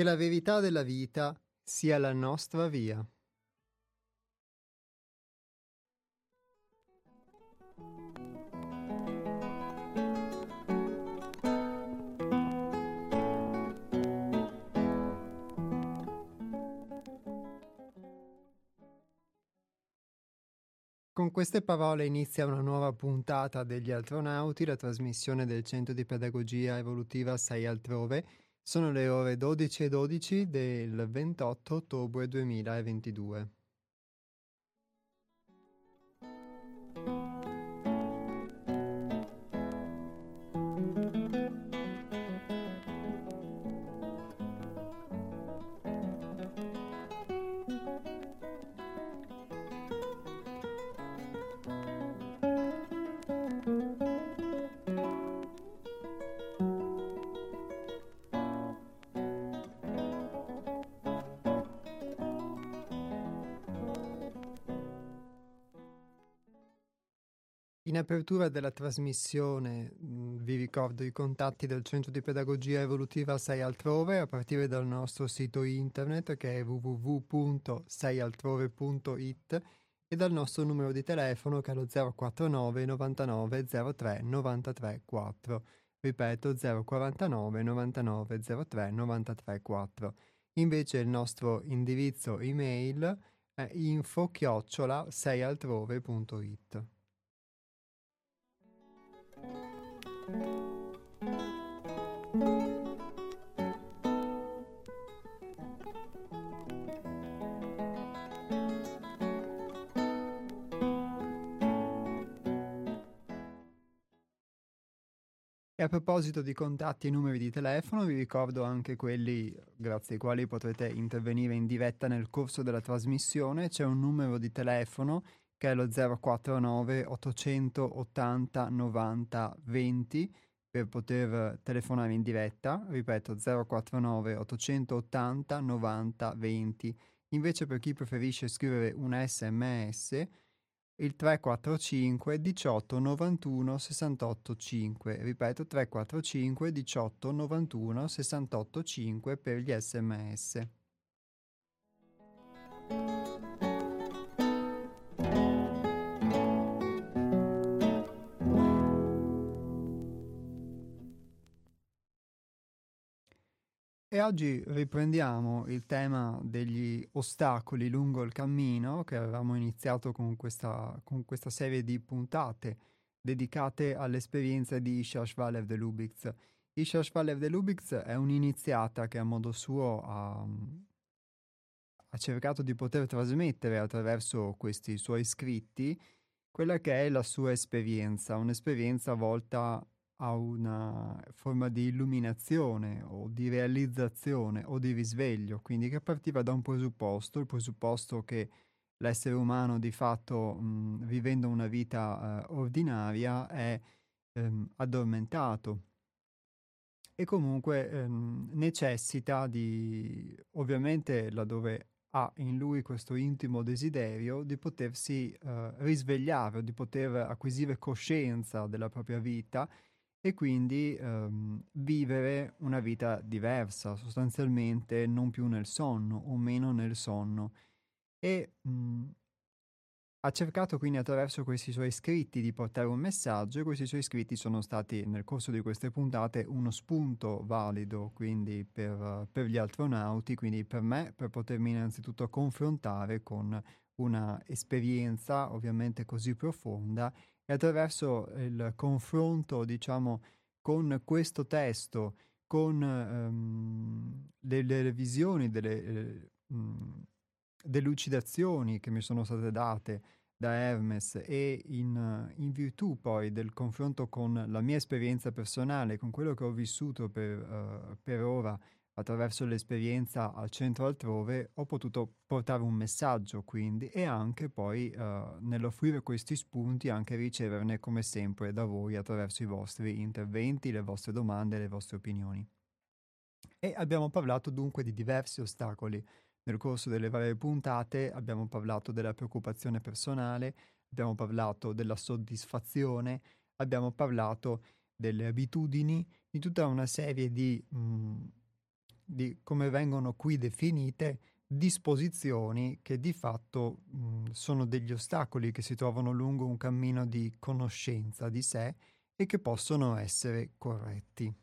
Che la verità della vita sia la nostra via. Con queste parole inizia una nuova puntata degli Astronauti, la trasmissione del Centro di Pedagogia Evolutiva 6 altrove sono le ore 12 e 12 del 28 ottobre 2022. Apertura della trasmissione vi ricordo i contatti del Centro di Pedagogia Evolutiva 6 Altrove a partire dal nostro sito internet che è www.seialtrove.it e dal nostro numero di telefono che è lo 049 99 03 93 4. Ripeto 049 99 03 93 4. Invece il nostro indirizzo email è info-seialtrove.it. E a proposito di contatti e numeri di telefono, vi ricordo anche quelli grazie ai quali potrete intervenire in diretta nel corso della trasmissione. C'è un numero di telefono che è lo 049 880 90 20 per poter telefonare in diretta, ripeto 049 880 90 20. Invece per chi preferisce scrivere un sms il 345 18 91 68 5, ripeto 345 18 91 68 5 per gli sms. Oggi riprendiamo il tema degli ostacoli lungo il cammino che avevamo iniziato con questa, con questa serie di puntate dedicate all'esperienza di Isha Shvalev de Lubitz. Isha Shvalev de Lubitz è un'iniziata che a modo suo ha, ha cercato di poter trasmettere attraverso questi suoi scritti quella che è la sua esperienza, un'esperienza volta a una forma di illuminazione o di realizzazione o di risveglio, quindi che partiva da un presupposto, il presupposto che l'essere umano di fatto mh, vivendo una vita eh, ordinaria è ehm, addormentato e comunque ehm, necessita di, ovviamente laddove ha in lui questo intimo desiderio di potersi eh, risvegliare o di poter acquisire coscienza della propria vita e quindi ehm, vivere una vita diversa, sostanzialmente non più nel sonno o meno nel sonno. E mh, mhmm, ha cercato quindi attraverso questi suoi scritti di portare un messaggio e questi suoi scritti sono stati nel corso di queste puntate uno spunto valido quindi per, per gli astronauti, quindi per me per potermi innanzitutto confrontare con una esperienza ovviamente così profonda e attraverso il confronto, diciamo, con questo testo, con um, delle visioni, delle eh, mh, che mi sono state date da Hermes e in, in, virtù poi del confronto con la mia esperienza personale, con quello che ho vissuto per, uh, per ora attraverso l'esperienza al centro altrove ho potuto portare un messaggio quindi e anche poi uh, nell'offrire questi spunti anche riceverne come sempre da voi attraverso i vostri interventi, le vostre domande, le vostre opinioni. E abbiamo parlato dunque di diversi ostacoli. Nel corso delle varie puntate abbiamo parlato della preoccupazione personale, abbiamo parlato della soddisfazione, abbiamo parlato delle abitudini, di tutta una serie di mh, di come vengono qui definite disposizioni che di fatto mh, sono degli ostacoli che si trovano lungo un cammino di conoscenza di sé e che possono essere corretti.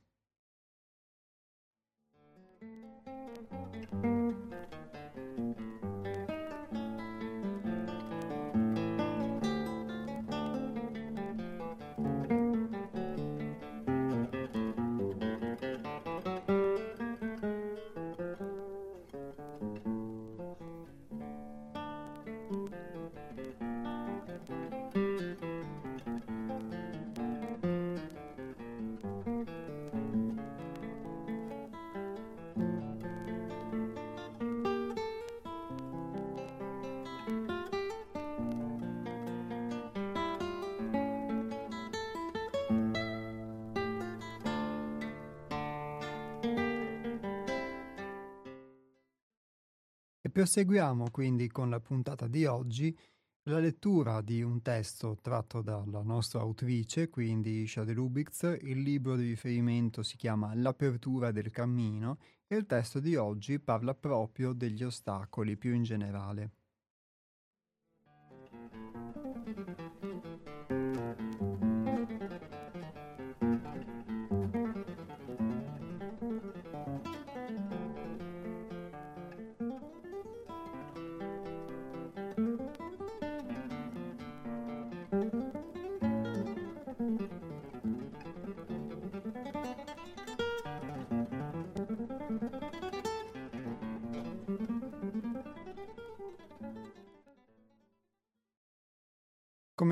Proseguiamo quindi con la puntata di oggi, la lettura di un testo tratto dalla nostra autrice, quindi Shade Lubitz. Il libro di riferimento si chiama L'apertura del cammino e il testo di oggi parla proprio degli ostacoli più in generale.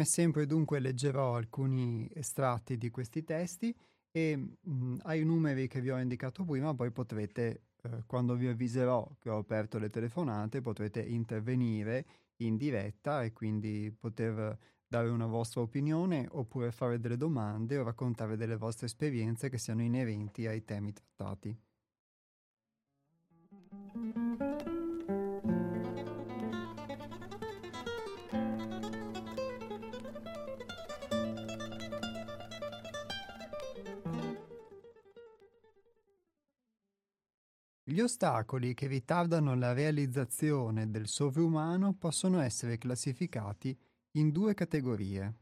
Sempre dunque leggerò alcuni estratti di questi testi e mh, ai numeri che vi ho indicato prima poi potrete, eh, quando vi avviserò che ho aperto le telefonate, potrete intervenire in diretta e quindi poter dare una vostra opinione oppure fare delle domande o raccontare delle vostre esperienze che siano inerenti ai temi trattati. Gli ostacoli che ritardano la realizzazione del sovrumano possono essere classificati in due categorie.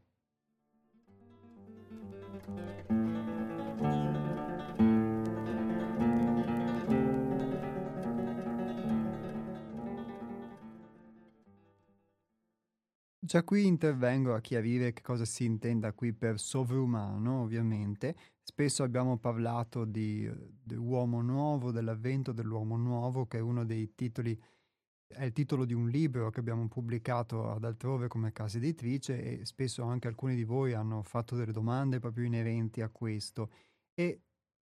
Già qui intervengo a chiarire che cosa si intenda qui per sovrumano, ovviamente, Spesso abbiamo parlato di, dell'uomo nuovo, dell'avvento dell'uomo nuovo, che è uno dei titoli, è il titolo di un libro che abbiamo pubblicato ad altrove come casa editrice e spesso anche alcuni di voi hanno fatto delle domande proprio inerenti a questo. E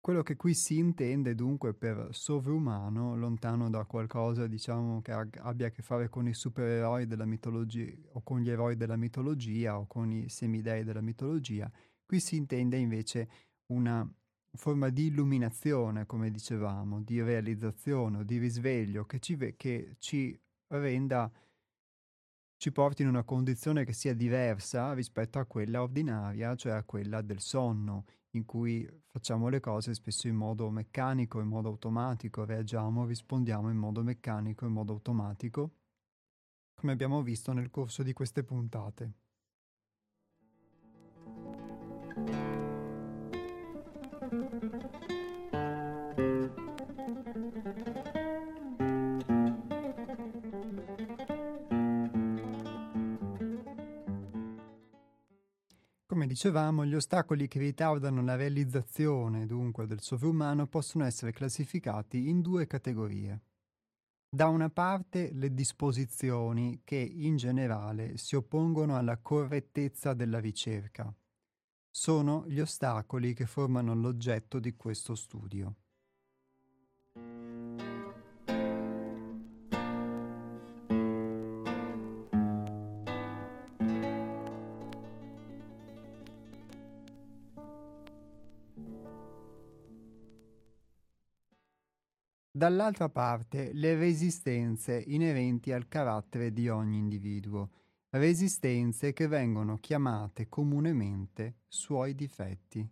quello che qui si intende dunque per sovrumano, lontano da qualcosa diciamo che abbia a che fare con i supereroi della mitologia o con gli eroi della mitologia o con i semidei della mitologia, qui si intende invece una forma di illuminazione, come dicevamo, di realizzazione di risveglio che ci, che ci renda, ci porti in una condizione che sia diversa rispetto a quella ordinaria, cioè a quella del sonno, in cui facciamo le cose spesso in modo meccanico, in modo automatico, reagiamo, rispondiamo in modo meccanico, in modo automatico, come abbiamo visto nel corso di queste puntate. Come dicevamo, gli ostacoli che ritardano la realizzazione, dunque, del sovrumano possono essere classificati in due categorie. Da una parte le disposizioni che in generale si oppongono alla correttezza della ricerca, sono gli ostacoli che formano l'oggetto di questo studio. Dall'altra parte le resistenze inerenti al carattere di ogni individuo resistenze che vengono chiamate comunemente suoi difetti.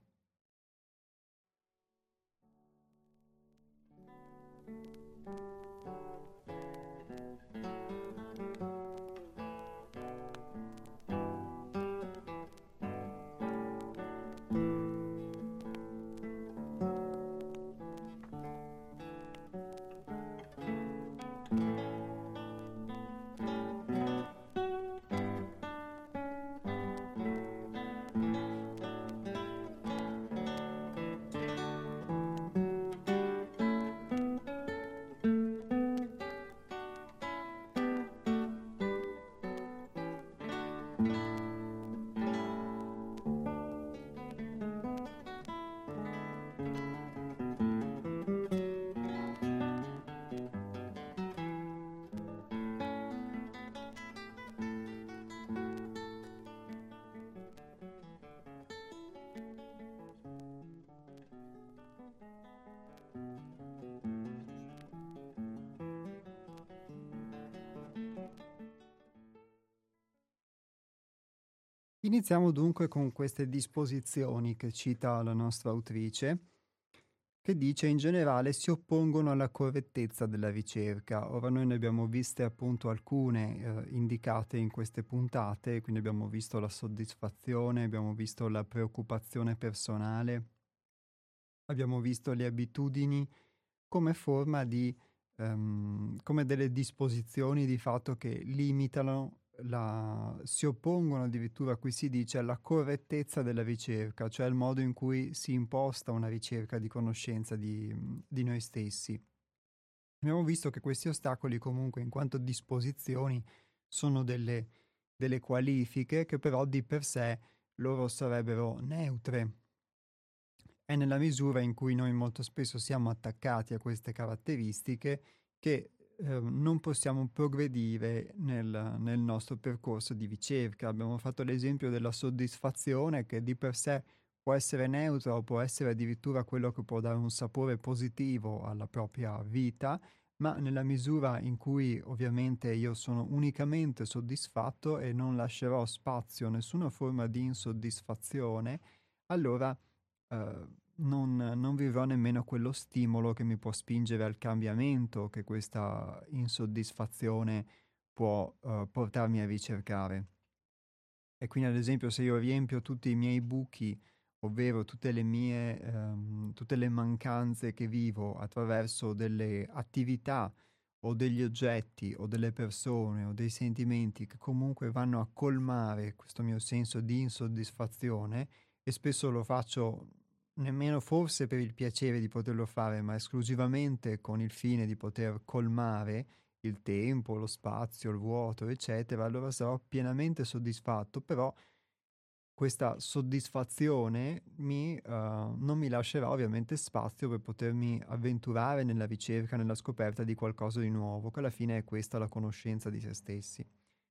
Iniziamo dunque con queste disposizioni che cita la nostra autrice, che dice in generale si oppongono alla correttezza della ricerca. Ora noi ne abbiamo viste appunto alcune eh, indicate in queste puntate, quindi abbiamo visto la soddisfazione, abbiamo visto la preoccupazione personale, abbiamo visto le abitudini come forma di, um, come delle disposizioni di fatto che limitano la, si oppongono addirittura, qui si dice, alla correttezza della ricerca, cioè al modo in cui si imposta una ricerca di conoscenza di, di noi stessi. Abbiamo visto che questi ostacoli comunque in quanto disposizioni sono delle, delle qualifiche che però di per sé loro sarebbero neutre. È nella misura in cui noi molto spesso siamo attaccati a queste caratteristiche che Ehm, non possiamo progredire nel, nel, nostro percorso di ricerca. Abbiamo fatto l'esempio della soddisfazione che di per sé può essere neutra o può essere addirittura quello che può dare un sapore positivo alla propria vita, ma nella misura in cui ovviamente io sono unicamente soddisfatto e non lascerò spazio a nessuna forma di insoddisfazione, allora eh, non, non vivrò nemmeno quello stimolo che mi può spingere al cambiamento che questa insoddisfazione può uh, portarmi a ricercare. E quindi ad esempio se io riempio tutti i miei buchi, ovvero tutte le mie, um, tutte le mancanze che vivo attraverso delle attività o degli oggetti o delle persone o dei sentimenti che comunque vanno a colmare questo mio senso di insoddisfazione e spesso lo faccio nemmeno forse per il piacere di poterlo fare, ma esclusivamente con il fine di poter colmare il tempo, lo spazio, il vuoto, eccetera, allora sarò pienamente soddisfatto, però questa soddisfazione mi, uh, non mi lascerà ovviamente spazio per potermi avventurare nella ricerca, nella scoperta di qualcosa di nuovo, che alla fine è questa la conoscenza di se stessi.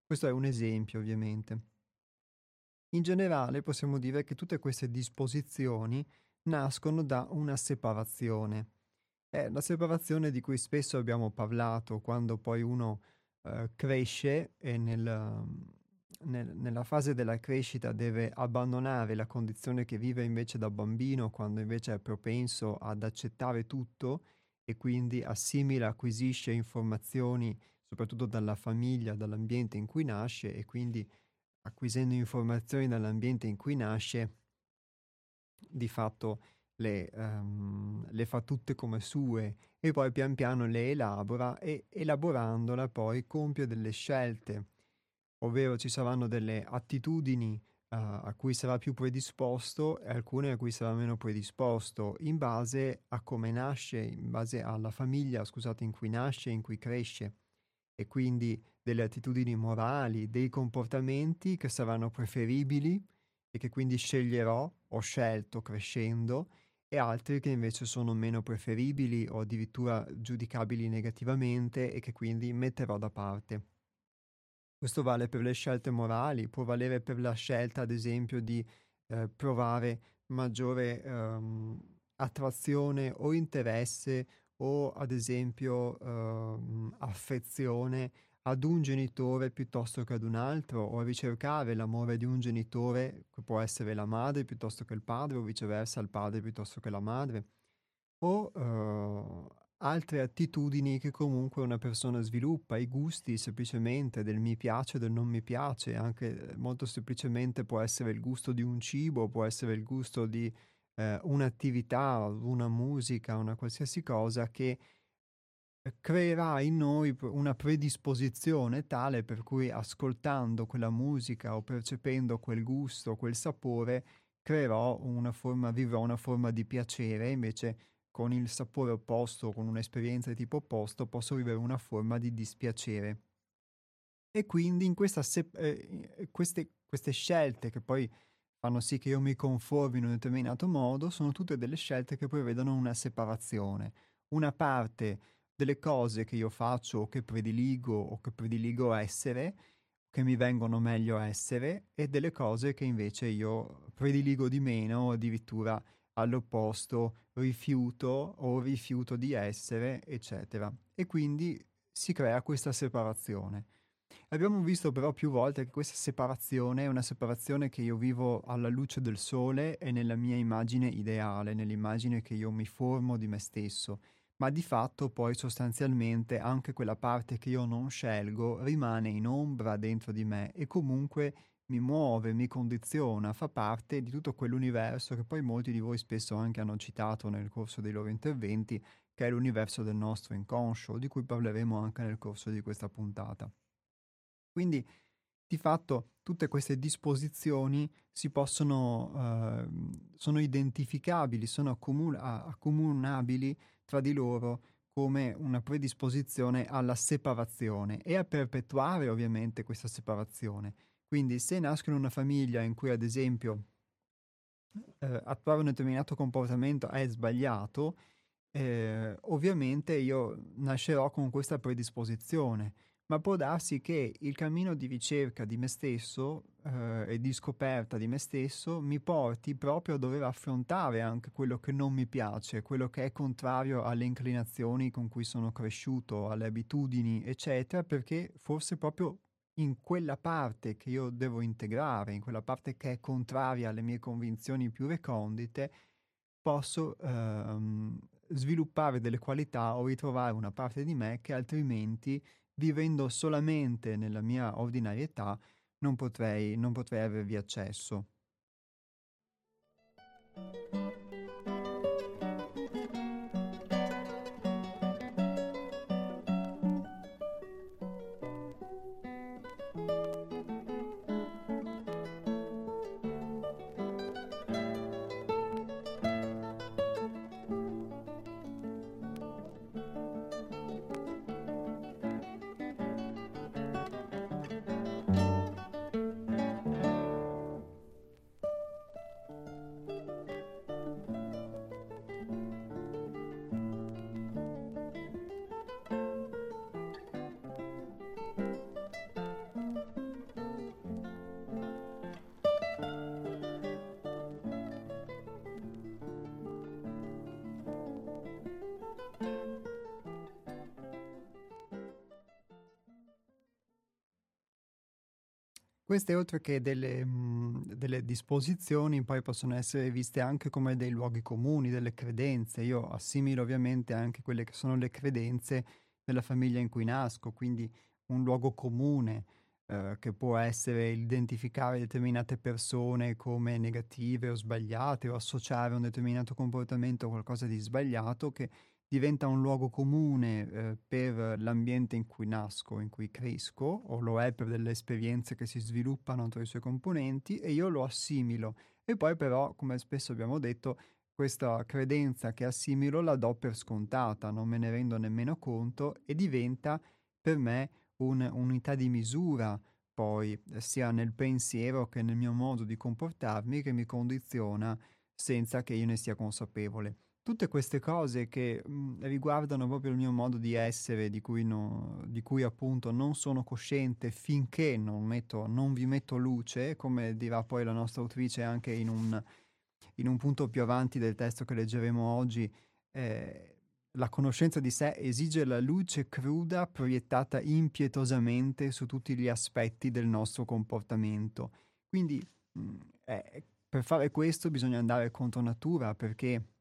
Questo è un esempio, ovviamente. In generale possiamo dire che tutte queste disposizioni nascono da una separazione. È la separazione di cui spesso abbiamo parlato quando poi uno eh, cresce e nel, nel, nella fase della crescita deve abbandonare la condizione che vive invece da bambino, quando invece è propenso ad accettare tutto e quindi assimila, acquisisce informazioni soprattutto dalla famiglia, dall'ambiente in cui nasce e quindi acquisendo informazioni dall'ambiente in cui nasce di fatto le, um, le, fa tutte come sue e poi pian piano le elabora e elaborandola poi compie delle scelte, ovvero ci saranno delle attitudini uh, a cui sarà più predisposto e alcune a cui sarà meno predisposto in base a come nasce, in base alla famiglia, scusate, in cui nasce, in cui cresce. E quindi delle attitudini morali, dei comportamenti che saranno preferibili e che quindi sceglierò, ho scelto crescendo, e altri che invece sono meno preferibili o addirittura giudicabili negativamente e che quindi metterò da parte. Questo vale per le scelte morali, può valere per la scelta, ad esempio, di eh, provare maggiore ehm, attrazione o interesse o, ad esempio, ehm, affezione ad un genitore piuttosto che ad un altro? O a ricercare l'amore di un genitore, che può essere la madre piuttosto che il padre o viceversa il padre piuttosto che la madre, o uh, altre attitudini che comunque una persona sviluppa, i gusti semplicemente del mi piace, del non mi piace, anche eh, molto semplicemente può essere il gusto di un cibo, può essere il gusto di eh, un'attività, una musica, una qualsiasi cosa che creerà in noi una predisposizione tale per cui ascoltando quella musica o percependo quel gusto, quel sapore, creerò una forma, vivrò una forma di piacere, invece con il sapore opposto, con un'esperienza di tipo opposto, posso vivere una forma di dispiacere. E quindi in se- eh, queste, queste scelte che poi fanno sì che io mi conformi in un determinato modo, sono tutte delle scelte che prevedono una separazione. Una parte delle cose che io faccio o che prediligo o che prediligo essere, che mi vengono meglio essere, e delle cose che invece io prediligo di meno addirittura all'opposto rifiuto o rifiuto di essere, eccetera. E quindi si crea questa separazione. Abbiamo visto però più volte che questa separazione è una separazione che io vivo alla luce del sole e nella mia immagine ideale, nell'immagine che io mi formo di me stesso, ma di fatto poi sostanzialmente anche quella parte che io non scelgo rimane in ombra dentro di me e comunque mi muove, mi condiziona, fa parte di tutto quell'universo che poi molti di voi spesso anche hanno citato nel corso dei loro interventi, che è l'universo del nostro inconscio, di cui parleremo anche nel corso di questa puntata. Quindi, di fatto, tutte queste disposizioni si possono, eh, sono identificabili, sono accomul- accomunabili tra di loro come una predisposizione alla separazione e a perpetuare ovviamente questa separazione. Quindi se nasco in una famiglia in cui ad esempio eh, attuare un determinato comportamento è sbagliato, eh, ovviamente io nascerò con questa predisposizione ma può darsi che il cammino di ricerca di me stesso eh, e di scoperta di me stesso mi porti proprio a dover affrontare anche quello che non mi piace, quello che è contrario alle inclinazioni con cui sono cresciuto, alle abitudini, eccetera, perché forse proprio in quella parte che io devo integrare, in quella parte che è contraria alle mie convinzioni più recondite, posso ehm, sviluppare delle qualità o ritrovare una parte di me che altrimenti vivendo solamente nella mia ordinarietà, non potrei, non potrei avervi accesso. Queste oltre che delle, mh, delle disposizioni poi possono essere viste anche come dei luoghi comuni, delle credenze. Io assimilo ovviamente anche quelle che sono le credenze della famiglia in cui nasco, quindi un luogo comune eh, che può essere identificare determinate persone come negative o sbagliate o associare un determinato comportamento a qualcosa di sbagliato che diventa un luogo comune eh, per l'ambiente in cui nasco, in cui cresco, o lo è per delle esperienze che si sviluppano tra i suoi componenti e io lo assimilo. E poi però, come spesso abbiamo detto, questa credenza che assimilo la do per scontata, non me ne rendo nemmeno conto e diventa per me un'unità di misura, poi sia nel pensiero che nel mio modo di comportarmi che mi condiziona senza che io ne sia consapevole tutte queste cose che mh, mhmm, riguardano proprio il mio modo di essere, di cui, no, di cui appunto non sono cosciente finché non, metto, non, vi metto luce, come dirà poi la nostra autrice anche in un, in un punto più avanti del testo che leggeremo oggi, eh, la conoscenza di sé esige la luce cruda proiettata impietosamente su tutti gli aspetti del nostro comportamento. Quindi mh, mhmm, eh, per fare questo bisogna andare contro natura perché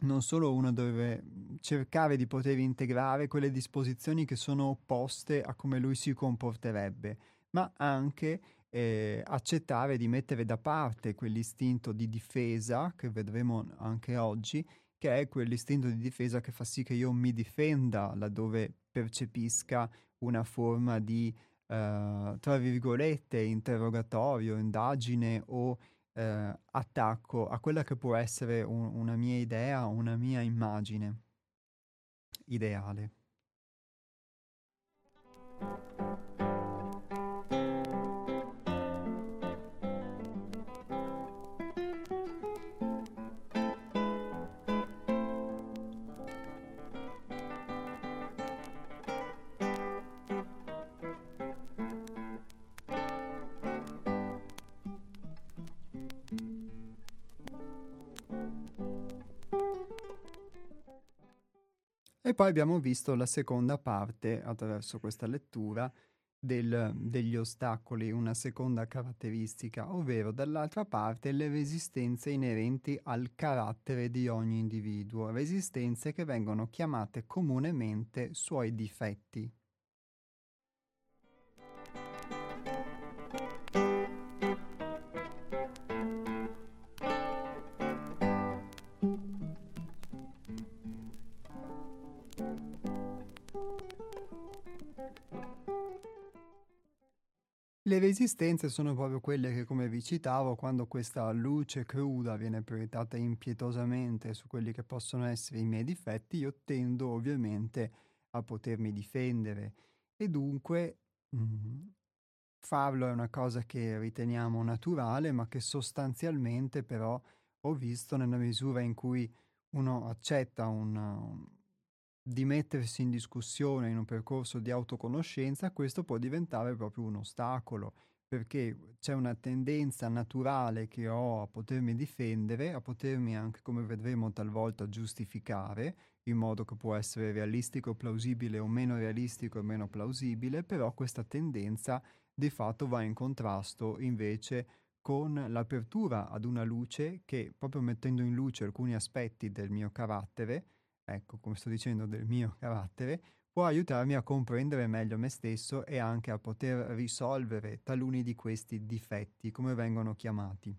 non solo uno deve cercare di poter integrare quelle disposizioni che sono opposte a come lui si comporterebbe, ma anche eh, accettare di mettere da parte quell'istinto di difesa che vedremo anche oggi, che è quell'istinto di difesa che fa sì che io mi difenda laddove percepisca una forma di, eh, tra virgolette, interrogatorio, indagine o eh, attacco a quella che può essere un, una mia idea, una mia immagine ideale. Poi abbiamo visto la seconda parte, attraverso questa lettura, del, degli ostacoli una seconda caratteristica, ovvero dall'altra parte le resistenze inerenti al carattere di ogni individuo, resistenze che vengono chiamate comunemente suoi difetti. Le resistenze sono proprio quelle che, come vi citavo, quando questa luce cruda viene proiettata impietosamente su quelli che possono essere i miei difetti, io tendo ovviamente a potermi difendere. E dunque mh, mm, farlo è una cosa che riteniamo naturale, ma che sostanzialmente però ho visto nella misura in cui uno accetta un, di mettersi in discussione in un percorso di autoconoscenza, questo può diventare proprio un ostacolo, perché c'è una tendenza naturale che ho a potermi difendere, a potermi anche, come vedremo talvolta, giustificare, in modo che può essere realistico, plausibile o meno realistico o meno plausibile, però questa tendenza di fatto va in contrasto invece con l'apertura ad una luce che, proprio mettendo in luce alcuni aspetti del mio carattere, ecco, come sto dicendo, del mio carattere, può aiutarmi a comprendere meglio me stesso e anche a poter risolvere taluni di questi difetti, come vengono chiamati.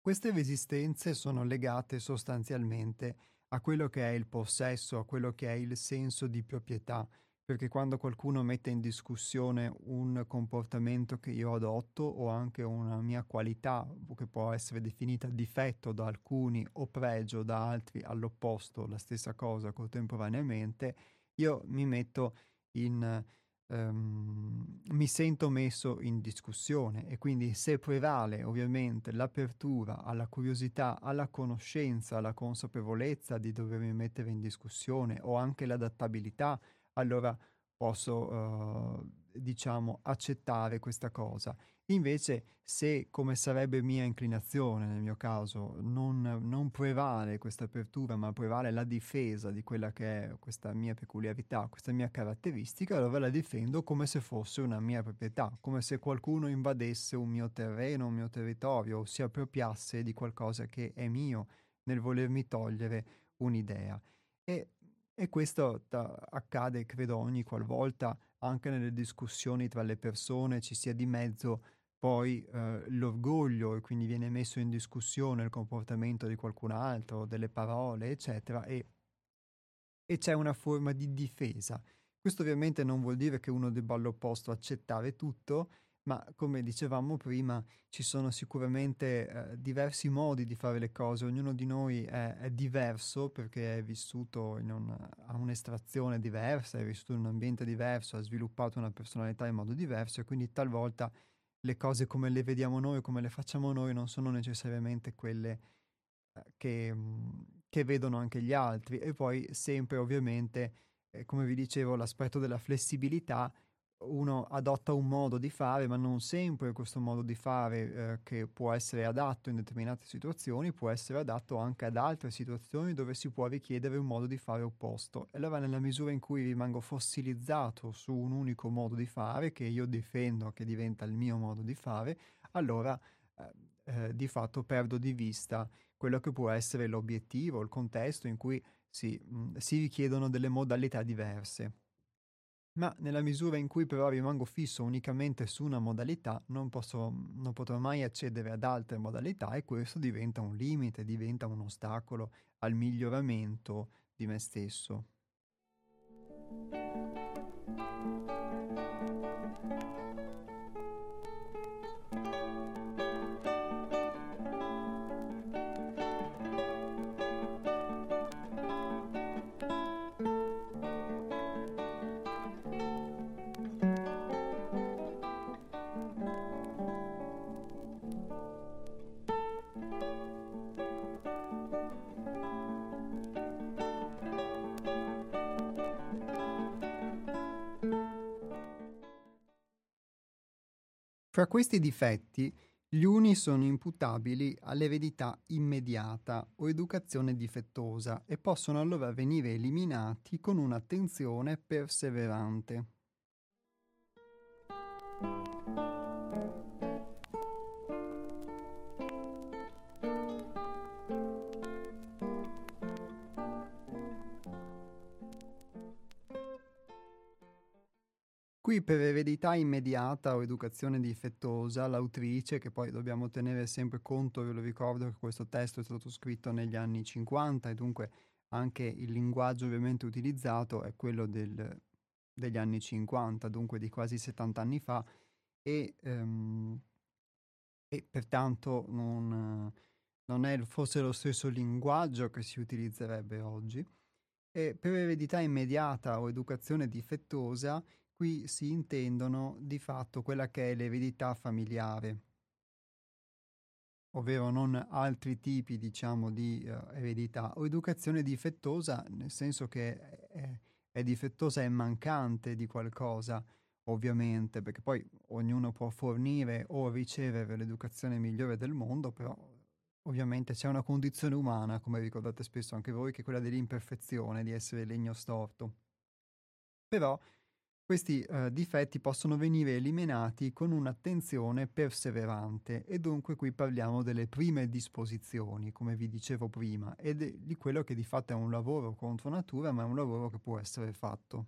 Queste resistenze sono legate sostanzialmente a quello che è il possesso, a quello che è il senso di proprietà, perché quando qualcuno mette in discussione un comportamento che io adotto o anche una mia qualità che può essere definita difetto da alcuni o pregio da altri all'opposto, la stessa cosa contemporaneamente, io mi metto in um, mi sento messo in discussione. E quindi se prevale ovviamente l'apertura alla curiosità, alla conoscenza, alla consapevolezza di dovermi mettere in discussione o anche l'adattabilità allora posso, uh, diciamo, accettare questa cosa. Invece, se, come sarebbe mia inclinazione nel mio caso, non, non prevale questa apertura, ma prevale la difesa di quella che è questa mia peculiarità, questa mia caratteristica, allora la difendo come se fosse una mia proprietà, come se qualcuno invadesse un mio terreno, un mio territorio, o si appropriasse di qualcosa che è mio nel volermi togliere un'idea. E e questo ta- accade, credo, ogni qualvolta, anche nelle discussioni tra le persone, ci sia di mezzo poi eh, l'orgoglio e quindi viene messo in discussione il comportamento di qualcun altro, delle parole, eccetera, e, e c'è una forma di difesa. Questo ovviamente non vuol dire che uno debba all'opposto accettare tutto, ma come dicevamo prima ci sono sicuramente eh, diversi modi di fare le cose, ognuno di noi è, è diverso perché è vissuto un, ha un'estrazione diversa, è vissuto in un ambiente diverso, ha sviluppato una personalità in modo diverso e quindi talvolta le cose come le vediamo noi, come le facciamo noi, non sono necessariamente quelle eh, che, mm, che, vedono anche gli altri. E poi sempre ovviamente, eh, come vi dicevo, l'aspetto della flessibilità uno adotta un modo di fare, ma non sempre questo modo di fare eh, che può essere adatto in determinate situazioni può essere adatto anche ad altre situazioni dove si può richiedere un modo di fare opposto. E allora nella misura in cui rimango fossilizzato su un unico modo di fare che io difendo, che diventa il mio modo di fare, allora eh, eh, di fatto perdo di vista quello che può essere l'obiettivo, il contesto in cui si, mh, si richiedono delle modalità diverse ma nella misura in cui però rimango fisso unicamente su una modalità non, posso, non potrò mai accedere ad altre modalità e questo diventa un limite, diventa un ostacolo al miglioramento di me stesso. Questi difetti, gli uni sono imputabili all'eredità immediata o educazione difettosa e possono allora venire eliminati con un'attenzione perseverante. Qui per eredità immediata o educazione difettosa, l'autrice, che poi dobbiamo tenere sempre conto, ve lo ricordo che questo testo è stato scritto negli anni 50 e dunque anche il linguaggio ovviamente utilizzato è quello del, degli anni 50, dunque di quasi 70 anni fa, e, um, e pertanto non, non è forse lo stesso linguaggio che si utilizzerebbe oggi. E per eredità immediata o educazione difettosa Qui si intendono di fatto quella che è l'eredità familiare, ovvero non altri tipi, diciamo, di uh, eredità o educazione difettosa, nel senso che è, è difettosa e mancante di qualcosa, ovviamente, perché poi ognuno può fornire o ricevere l'educazione migliore del mondo, però ovviamente c'è una condizione umana, come ricordate spesso anche voi, che è quella dell'imperfezione, di essere legno storto. Però questi eh, difetti possono venire eliminati con un'attenzione perseverante e dunque qui parliamo delle prime disposizioni, come vi dicevo prima, e di quello che di fatto è un lavoro contro natura, ma è un lavoro che può essere fatto.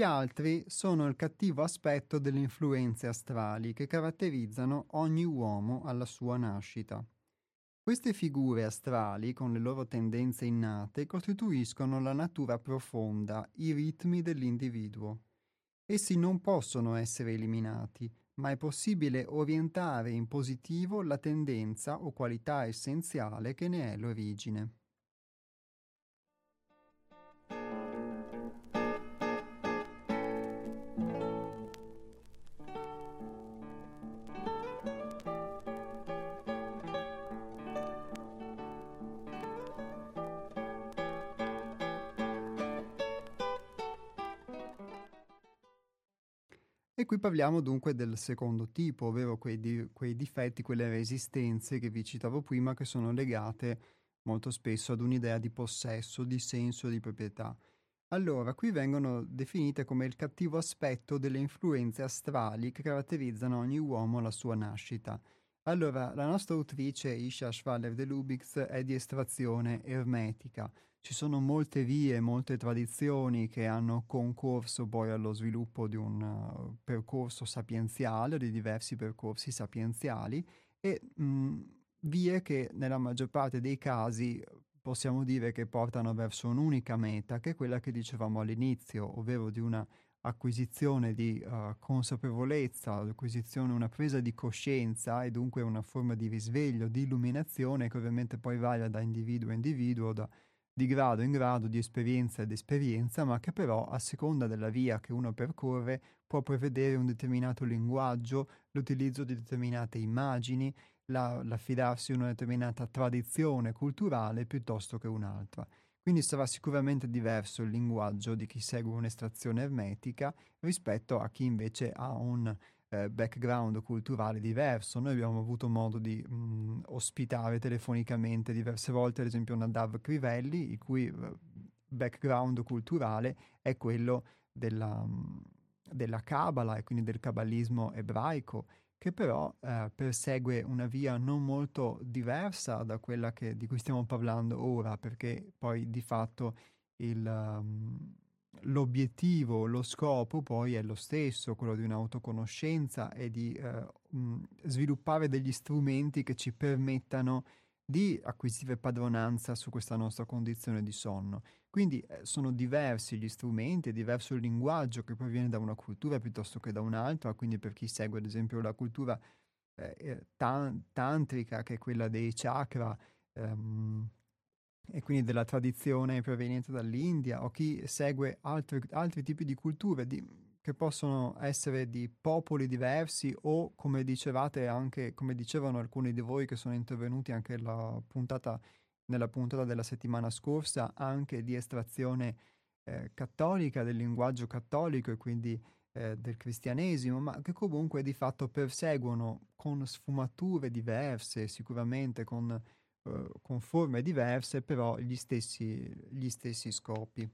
Gli altri sono il cattivo aspetto delle influenze astrali che caratterizzano ogni uomo alla sua nascita. Queste figure astrali, con le loro tendenze innate, costituiscono la natura profonda, i ritmi dell'individuo. Essi non possono essere eliminati, ma è possibile orientare in positivo la tendenza o qualità essenziale che ne è l'origine. Qui parliamo dunque del secondo tipo, ovvero quei, di, quei difetti, quelle resistenze che vi citavo prima, che sono legate molto spesso ad un'idea di possesso, di senso, di proprietà. Allora, qui vengono definite come il cattivo aspetto delle influenze astrali che caratterizzano ogni uomo alla sua nascita. Allora, la nostra autrice Isha Schwaller de Lubix è di estrazione ermetica, ci sono molte vie, molte tradizioni che hanno concorso poi allo sviluppo di un uh, percorso sapienziale, di diversi percorsi sapienziali e mh, vie che nella maggior parte dei casi possiamo dire che portano verso un'unica meta, che è quella che dicevamo all'inizio, ovvero di una acquisizione di uh, consapevolezza, acquisizione, una presa di coscienza e dunque una forma di risveglio, di illuminazione che ovviamente poi varia da individuo a individuo, da di grado in grado, di esperienza ed esperienza, ma che però a seconda della via che uno percorre può prevedere un determinato linguaggio, l'utilizzo di determinate immagini, la, l'affidarsi a una determinata tradizione culturale piuttosto che un'altra. Quindi sarà sicuramente diverso il linguaggio di chi segue un'estrazione ermetica rispetto a chi invece ha un eh, background culturale diverso. Noi abbiamo avuto modo di mh, mm, ospitare telefonicamente diverse volte, ad esempio, una Dav Crivelli, il cui uh, background culturale è quello della, mm, della Kabbalah e quindi del cabalismo ebraico, che però eh, persegue una via non molto diversa da quella che, di cui stiamo parlando ora, perché poi di fatto il, um, l'obiettivo, lo scopo poi è lo stesso, quello di un'autoconoscenza e di eh, mh, sviluppare degli strumenti che ci permettano di acquisire padronanza su questa nostra condizione di sonno. Quindi eh, sono diversi gli strumenti, è diverso il linguaggio che proviene da una cultura piuttosto che da un'altra, quindi per chi segue ad esempio la cultura eh, eh tan- tantrica, che è quella dei chakra, ehm, e quindi della tradizione proveniente dall'India o chi segue altri, altri tipi di culture di, che possono essere di popoli diversi o come dicevate anche, come dicevano alcuni di voi che sono intervenuti anche puntata, nella puntata della settimana scorsa, anche di estrazione eh, cattolica, del linguaggio cattolico e quindi eh, del cristianesimo, ma che comunque di fatto perseguono con sfumature diverse, sicuramente con eh, con forme diverse, però gli stessi, gli stessi scopi.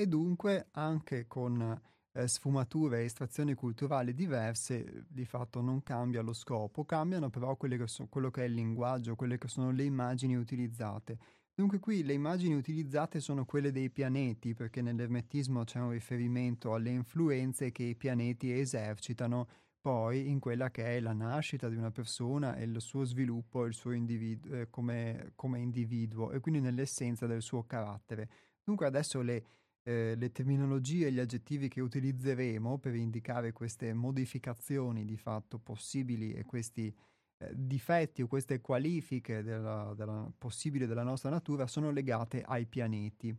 E dunque anche con eh, sfumature e estrazioni culturali diverse, di fatto non cambia lo scopo, cambiano però che so, quello che è il linguaggio, quelle che sono le immagini utilizzate. Dunque qui le immagini utilizzate sono quelle dei pianeti, perché nell'ermetismo c'è un riferimento alle influenze che i pianeti esercitano poi in quella che è la nascita di una persona e il suo sviluppo il suo individu- eh, come, come individuo e quindi nell'essenza del suo carattere. Dunque adesso le eh, le terminologie e gli aggettivi che utilizzeremo per indicare queste modificazioni di fatto possibili e questi eh, difetti o queste qualifiche della, della, possibili della nostra natura sono legate ai pianeti.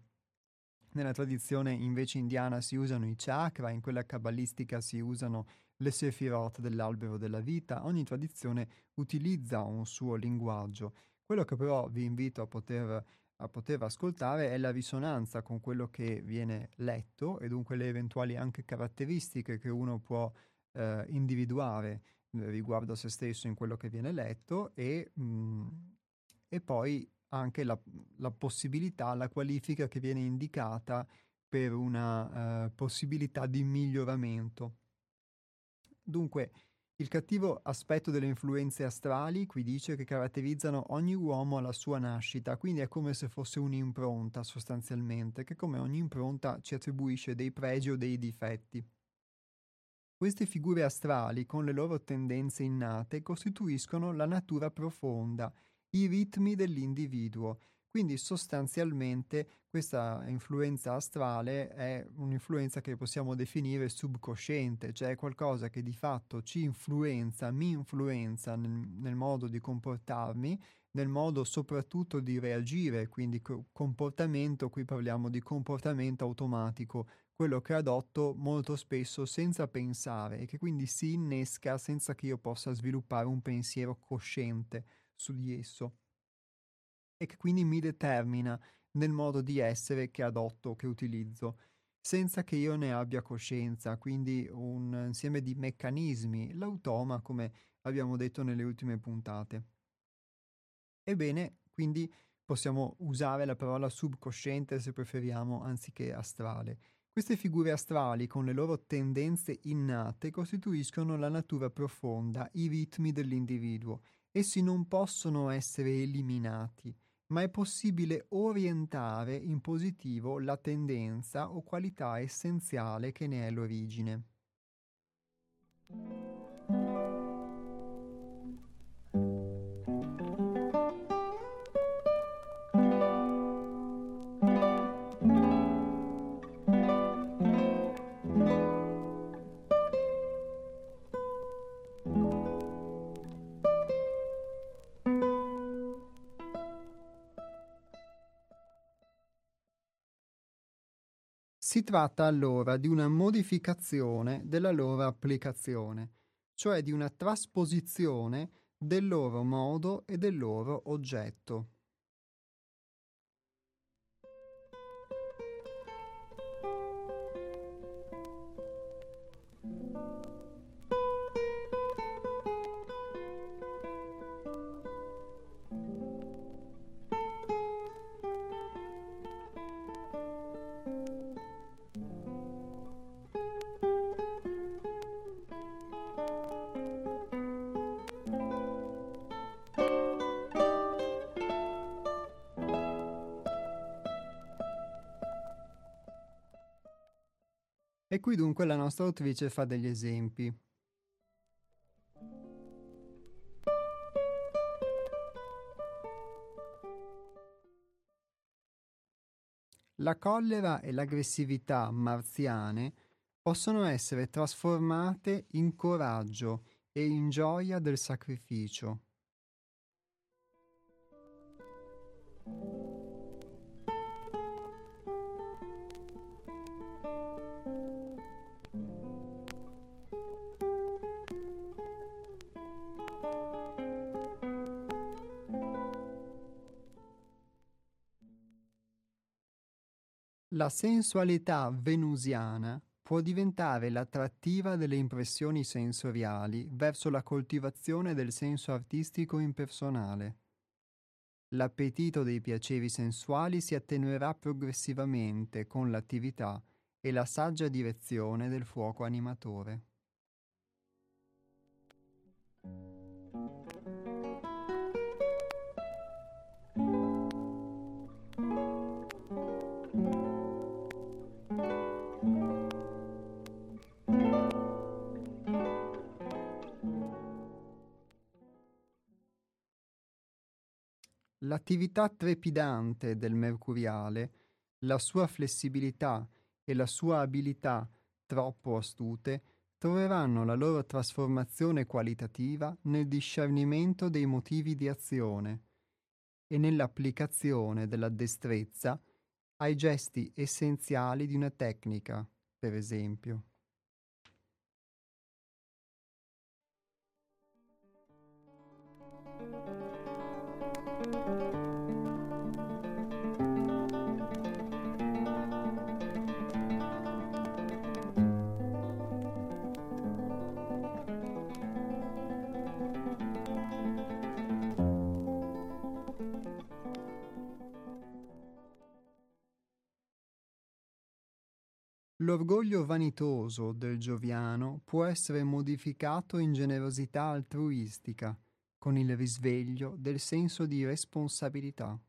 Nella tradizione invece indiana si usano i chakra, in quella cabalistica si usano le sefirot dell'albero della vita, ogni tradizione utilizza un suo linguaggio. Quello che però vi invito a poter a poter ascoltare è la risonanza con quello che viene letto e dunque le eventuali anche caratteristiche che uno può eh, individuare eh, riguardo a se stesso in quello che viene letto e, mh, mm, e poi anche la, la, possibilità, la qualifica che viene indicata per una uh, possibilità di miglioramento. Dunque, il cattivo aspetto delle influenze astrali qui dice che caratterizzano ogni uomo alla sua nascita, quindi è come se fosse un'impronta sostanzialmente, che come ogni impronta ci attribuisce dei pregi o dei difetti. Queste figure astrali, con le loro tendenze innate, costituiscono la natura profonda, i ritmi dell'individuo, quindi sostanzialmente questa influenza astrale è un'influenza che possiamo definire subconsciente, cioè qualcosa che di fatto ci influenza, mi influenza nel, nel modo di comportarmi, nel modo soprattutto di reagire, quindi co- comportamento, qui parliamo di comportamento automatico, quello che adotto molto spesso senza pensare e che quindi si innesca senza che io possa sviluppare un pensiero cosciente su di esso e che quindi mi determina nel modo di essere che adotto, che utilizzo, senza che io ne abbia coscienza, quindi un insieme di meccanismi, l'automa come abbiamo detto nelle ultime puntate. Ebbene, quindi possiamo usare la parola subconsciente se preferiamo anziché astrale. Queste figure astrali con le loro tendenze innate costituiscono la natura profonda, i ritmi dell'individuo. Essi non possono essere eliminati ma è possibile orientare in positivo la tendenza o qualità essenziale che ne è l'origine. Tratta allora di una modificazione della loro applicazione, cioè di una trasposizione del loro modo e del loro oggetto. Qui dunque la nostra autrice fa degli esempi. La collera e l'aggressività marziane possono essere trasformate in coraggio e in gioia del sacrificio. La sensualità venusiana può diventare l'attrattiva delle impressioni sensoriali verso la coltivazione del senso artistico impersonale. L'appetito dei piaceri sensuali si attenuerà progressivamente con l'attività e la saggia direzione del fuoco animatore. L'attività trepidante del mercuriale, la sua flessibilità e la sua abilità troppo astute troveranno la loro trasformazione qualitativa nel discernimento dei motivi di azione e nell'applicazione della destrezza ai gesti essenziali di una tecnica, per esempio. L'orgoglio vanitoso del gioviano può essere modificato in generosità altruistica, con il risveglio del senso di responsabilità.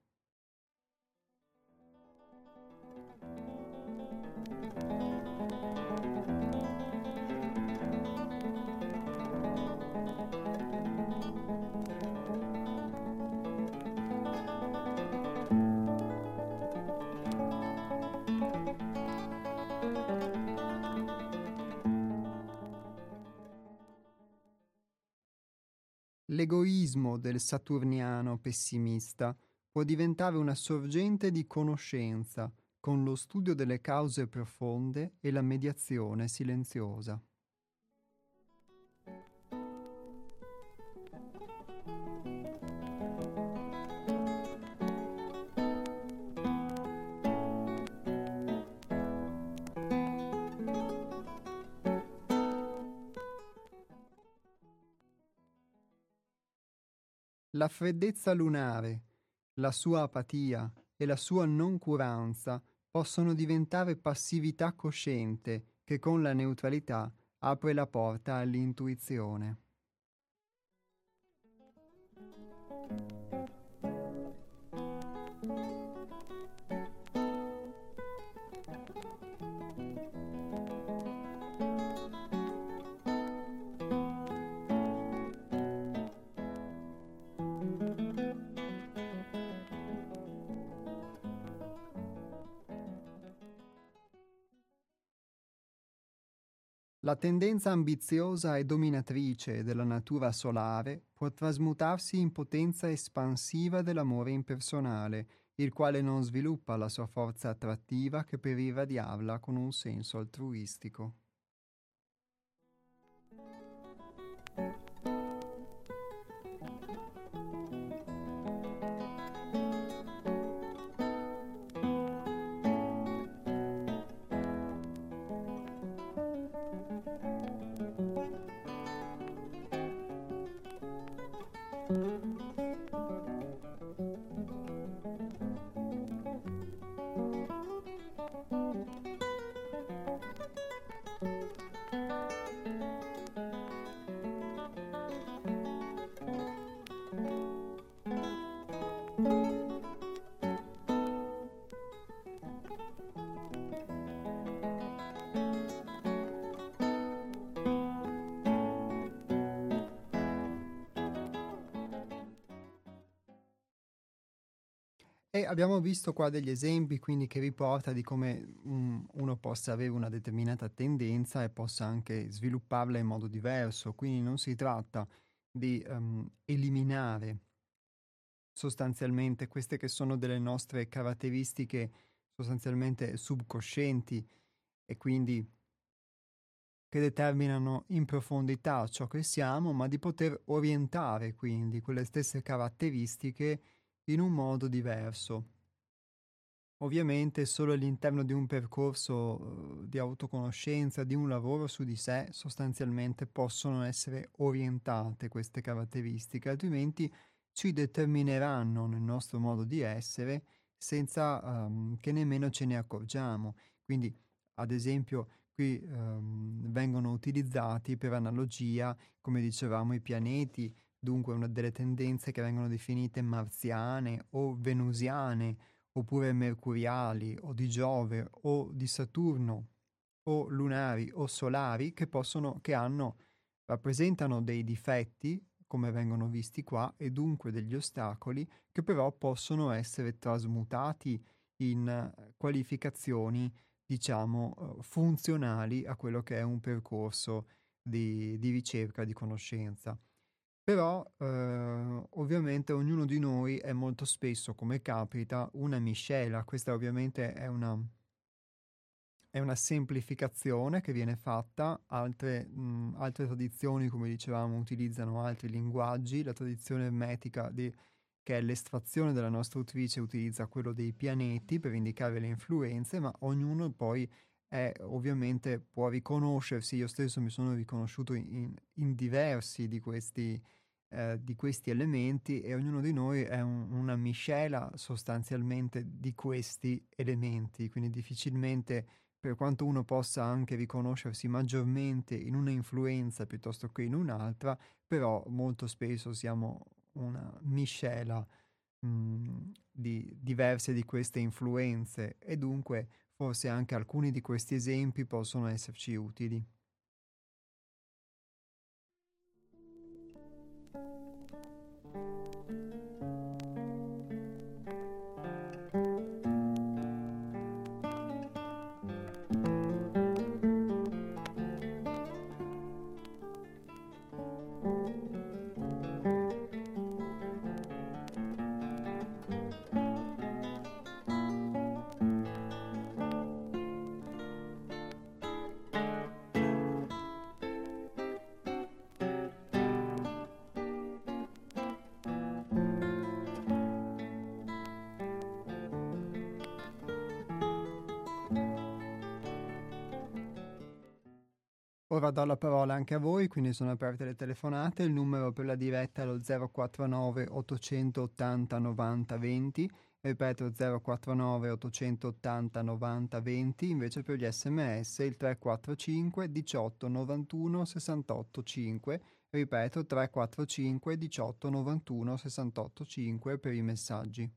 Del saturniano pessimista può diventare una sorgente di conoscenza con lo studio delle cause profonde e la mediazione silenziosa. La freddezza lunare, la sua apatia e la sua noncuranza possono diventare passività cosciente che con la neutralità apre la porta all'intuizione. La tendenza ambiziosa e dominatrice della natura solare può trasmutarsi in potenza espansiva dell'amore impersonale, il quale non sviluppa la sua forza attrattiva che per irradiarla con un senso altruistico. E abbiamo visto qua degli esempi, quindi che riporta di come um, uno possa avere una determinata tendenza e possa anche svilupparla in modo diverso. Quindi non si tratta di um, eliminare sostanzialmente queste che sono delle nostre caratteristiche sostanzialmente subconscienti e quindi che determinano in profondità ciò che siamo, ma di poter orientare quindi quelle stesse caratteristiche in un modo diverso. Ovviamente solo all'interno di un percorso eh, di autoconoscenza, di un lavoro su di sé, sostanzialmente possono essere orientate queste caratteristiche, altrimenti ci determineranno nel nostro modo di essere senza um, che nemmeno ce ne accorgiamo. Quindi, ad esempio, qui um, vengono utilizzati per analogia, come dicevamo, i pianeti, dunque una delle tendenze che vengono definite marziane o venusiane oppure mercuriali o di Giove o di Saturno o lunari o solari che possono, che hanno, rappresentano dei difetti come vengono visti qua e dunque degli ostacoli che però possono essere trasmutati in qualificazioni diciamo funzionali a quello che è un percorso di, di ricerca di conoscenza. Però eh, ovviamente ognuno di noi è molto spesso, come capita, una miscela. Questa ovviamente è una, è una semplificazione che viene fatta. Altre, mh, altre, tradizioni, come dicevamo, utilizzano altri linguaggi. La tradizione ermetica, di, che è l'estrazione della nostra autrice, utilizza quello dei pianeti per indicare le influenze, ma ognuno poi è, ovviamente può riconoscersi, io stesso mi sono riconosciuto in, in diversi di questi, eh, di questi, elementi e ognuno di noi è un, una miscela sostanzialmente di questi elementi, quindi difficilmente per quanto uno possa anche riconoscersi maggiormente in una influenza piuttosto che in un'altra, però molto spesso siamo una miscela mh, di diverse di queste influenze e dunque Forse anche alcuni di questi esempi possono esserci utili. Do la parola anche a voi, quindi sono aperte le telefonate. Il numero per la diretta è lo 049 880 90 20. Ripeto 049 880 90 20. Invece per gli sms il 345 18 91 68 5. Ripeto 345 18 91 68 5 per i messaggi.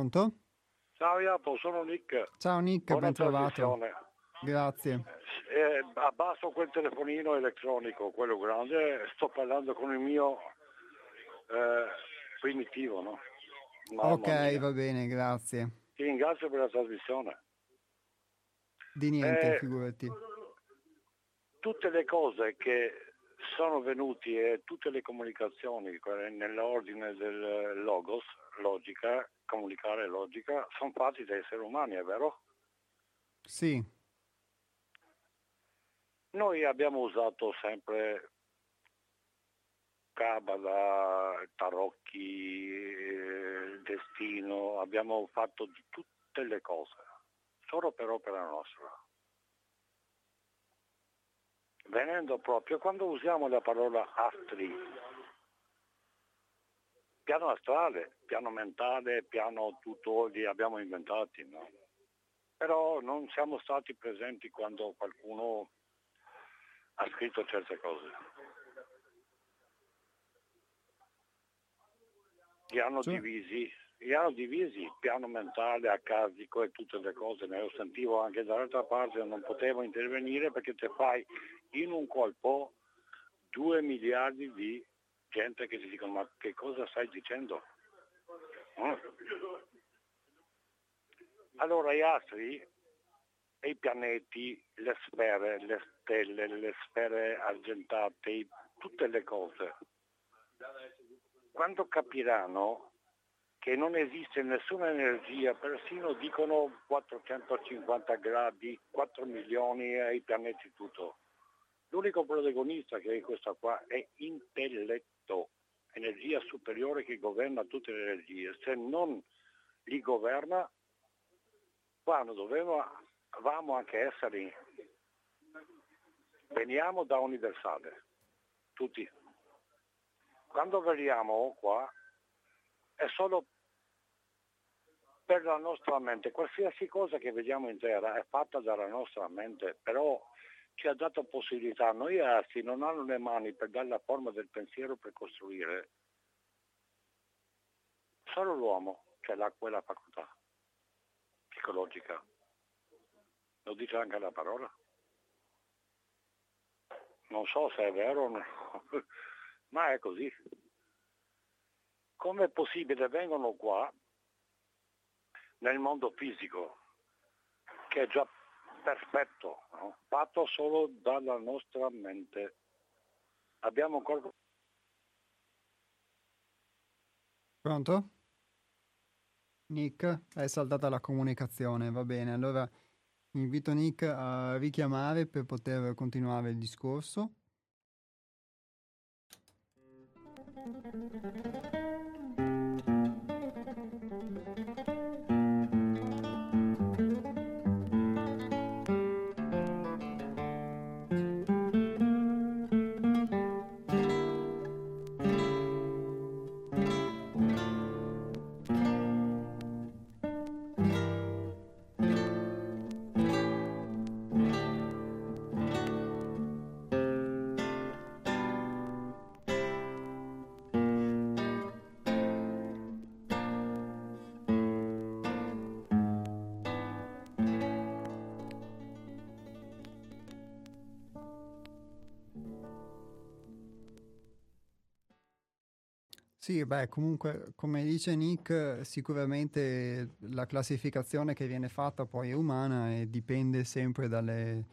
Pronto? Ciao Iapo, sono Nick. Ciao Nick, Buona ben trovato. Grazie. Eh, abbasso quel telefonino elettronico, quello grande, sto parlando con il mio eh, primitivo, no? Mamma ok, mia. va bene, grazie. Ti ringrazio per la trasmissione. Di niente, eh, figurati. Tutte le cose che sono venute e tutte le comunicazioni nell'ordine del logos, logica, comunicare logica, sono fatti da esseri umani, è vero? Sì. Noi abbiamo usato sempre Cabala, tarocchi, il destino, abbiamo fatto di tutte le cose, solo per opera nostra. Venendo proprio, quando usiamo la parola astri, piano astrale, piano mentale, piano tutto li abbiamo inventati, no? Però non siamo stati presenti quando qualcuno ha scritto certe cose. Li hanno cioè? divisi, li hanno divisi, piano mentale, accasico e tutte le cose, ne lo sentivo anche dall'altra parte, non potevo intervenire perché te fai in un colpo due miliardi di gente che si dicono ma che cosa stai dicendo? No? Allora gli astri e i pianeti, le sfere, le stelle, le sfere argentate, tutte le cose quando capiranno che non esiste nessuna energia, persino dicono 450 gradi, 4 milioni ai pianeti tutto. L'unico protagonista che è questa qua è intelletto, energia superiore che governa tutte le energie. Se non li governa, quando dovevamo anche essere, veniamo da universale, tutti. Quando veniamo qua è solo per la nostra mente, qualsiasi cosa che vediamo in terra è fatta dalla nostra mente, però ci ha dato possibilità, noi altri non hanno le mani per dare la forma del pensiero per costruire, solo l'uomo ce l'ha quella facoltà psicologica. Lo dice anche la parola. Non so se è vero o no, ma è così. Come è possibile vengono qua nel mondo fisico, che è già perfetto, no? fatto solo dalla nostra mente. Abbiamo corpo. Pronto? Nick, è saltata la comunicazione, va bene. Allora invito Nick a richiamare per poter continuare il discorso. Sì, beh, comunque, come dice Nick, sicuramente la classificazione che viene fatta poi è umana e dipende sempre dalle,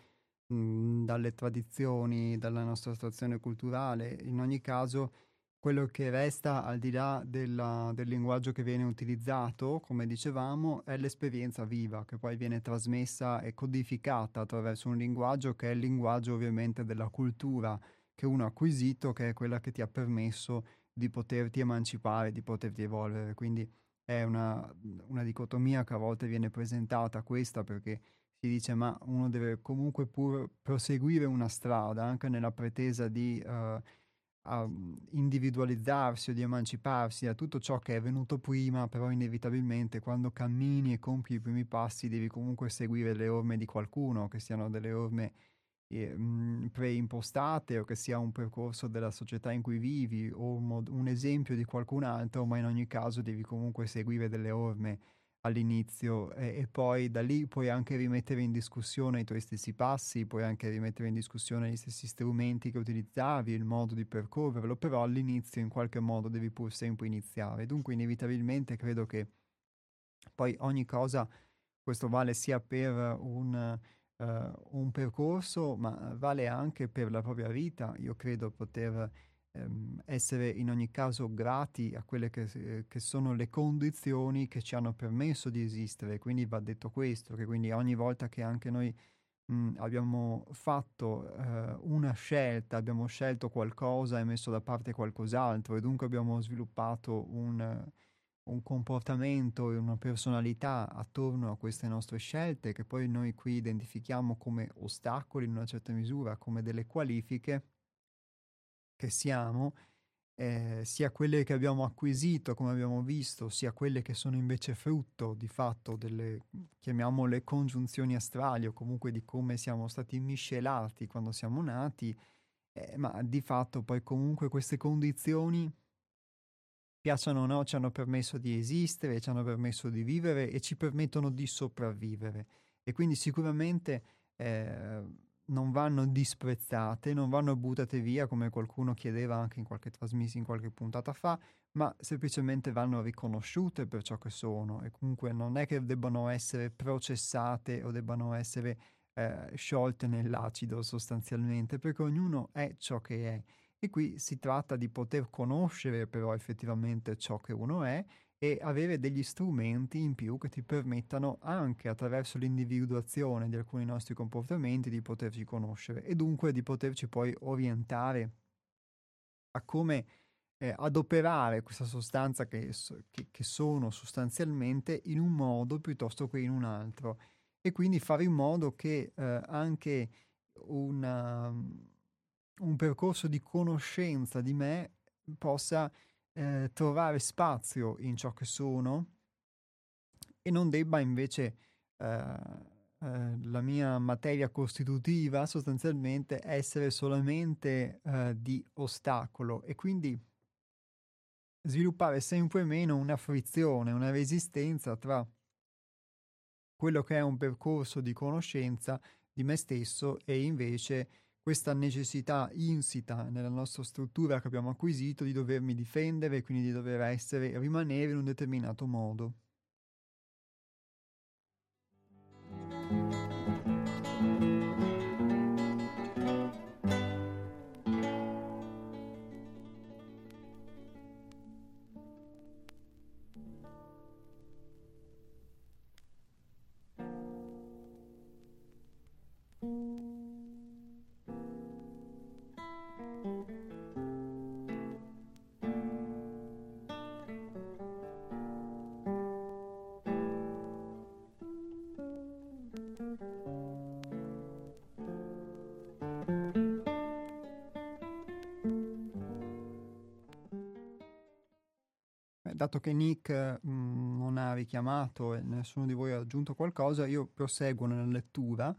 mh, dalle tradizioni, dalla nostra situazione culturale. In ogni caso, quello che resta al di là della, del linguaggio che viene utilizzato, come dicevamo, è l'esperienza viva che poi viene trasmessa e codificata attraverso un linguaggio che è il linguaggio ovviamente della cultura che uno ha acquisito, che è quella che ti ha permesso di poterti emancipare, di poterti evolvere. Quindi è una, una dicotomia che a volte viene presentata questa perché si dice ma uno deve comunque pur proseguire una strada anche nella pretesa di uh, individualizzarsi o di emanciparsi da tutto ciò che è venuto prima, però inevitabilmente quando cammini e compi i primi passi devi comunque seguire le orme di qualcuno, che siano delle orme eh, preimpostate o che sia un percorso della società in cui vivi o un, mod- un esempio di qualcun altro, ma in ogni caso devi comunque seguire delle orme all'inizio e, e, poi da lì puoi anche rimettere in discussione i tuoi stessi passi, puoi anche rimettere in discussione gli stessi strumenti che utilizzavi, il modo di percorrerlo, però all'inizio in qualche modo devi pur sempre iniziare. Dunque inevitabilmente credo che poi ogni cosa, questo vale sia per un uh, un percorso, ma vale anche per la propria vita. Io credo poter um, essere in ogni caso grati a quelle che, che, sono le condizioni che ci hanno permesso di esistere. Quindi va detto questo, che quindi ogni volta che anche noi mh, abbiamo fatto uh, una scelta, abbiamo scelto qualcosa e messo da parte qualcos'altro e dunque abbiamo sviluppato un un comportamento e una personalità attorno a queste nostre scelte che poi noi qui identifichiamo come ostacoli in una certa misura, come delle qualifiche che siamo, eh, sia quelle che abbiamo acquisito, come abbiamo visto, sia quelle che sono invece frutto di fatto delle, chiamiamole congiunzioni astrali o comunque di come siamo stati miscelati quando siamo nati, eh, ma di fatto poi comunque queste condizioni piacciono o no, ci hanno permesso di esistere, ci hanno permesso di vivere e ci permettono di sopravvivere. E quindi sicuramente eh, non vanno disprezzate, non vanno buttate via come qualcuno chiedeva anche in qualche trasmissione, in qualche puntata fa, ma semplicemente vanno riconosciute per ciò che sono e comunque non è che debbano essere processate o debbano essere eh, sciolte nell'acido sostanzialmente, perché ognuno è ciò che è E qui si tratta di poter conoscere però effettivamente ciò che uno è e avere degli strumenti in più che ti permettano anche attraverso l'individuazione di alcuni nostri comportamenti di poterci conoscere e dunque di poterci poi orientare a come eh, adoperare questa sostanza che, che, che, sono sostanzialmente in un modo piuttosto che in un altro. E quindi fare in modo che eh, anche una, un percorso di conoscenza di me possa eh, trovare spazio in ciò che sono e non debba invece eh, eh, la mia materia costitutiva sostanzialmente essere solamente eh, di ostacolo e quindi sviluppare sempre meno una frizione, una resistenza tra quello che è un percorso di conoscenza di me stesso e invece questa necessità insita nella nostra struttura che abbiamo acquisito di dovermi difendere e quindi di dover essere, rimanere in un determinato modo. Dato che Nick mh, non ha richiamato e nessuno di voi ha aggiunto qualcosa, io proseguo nella lettura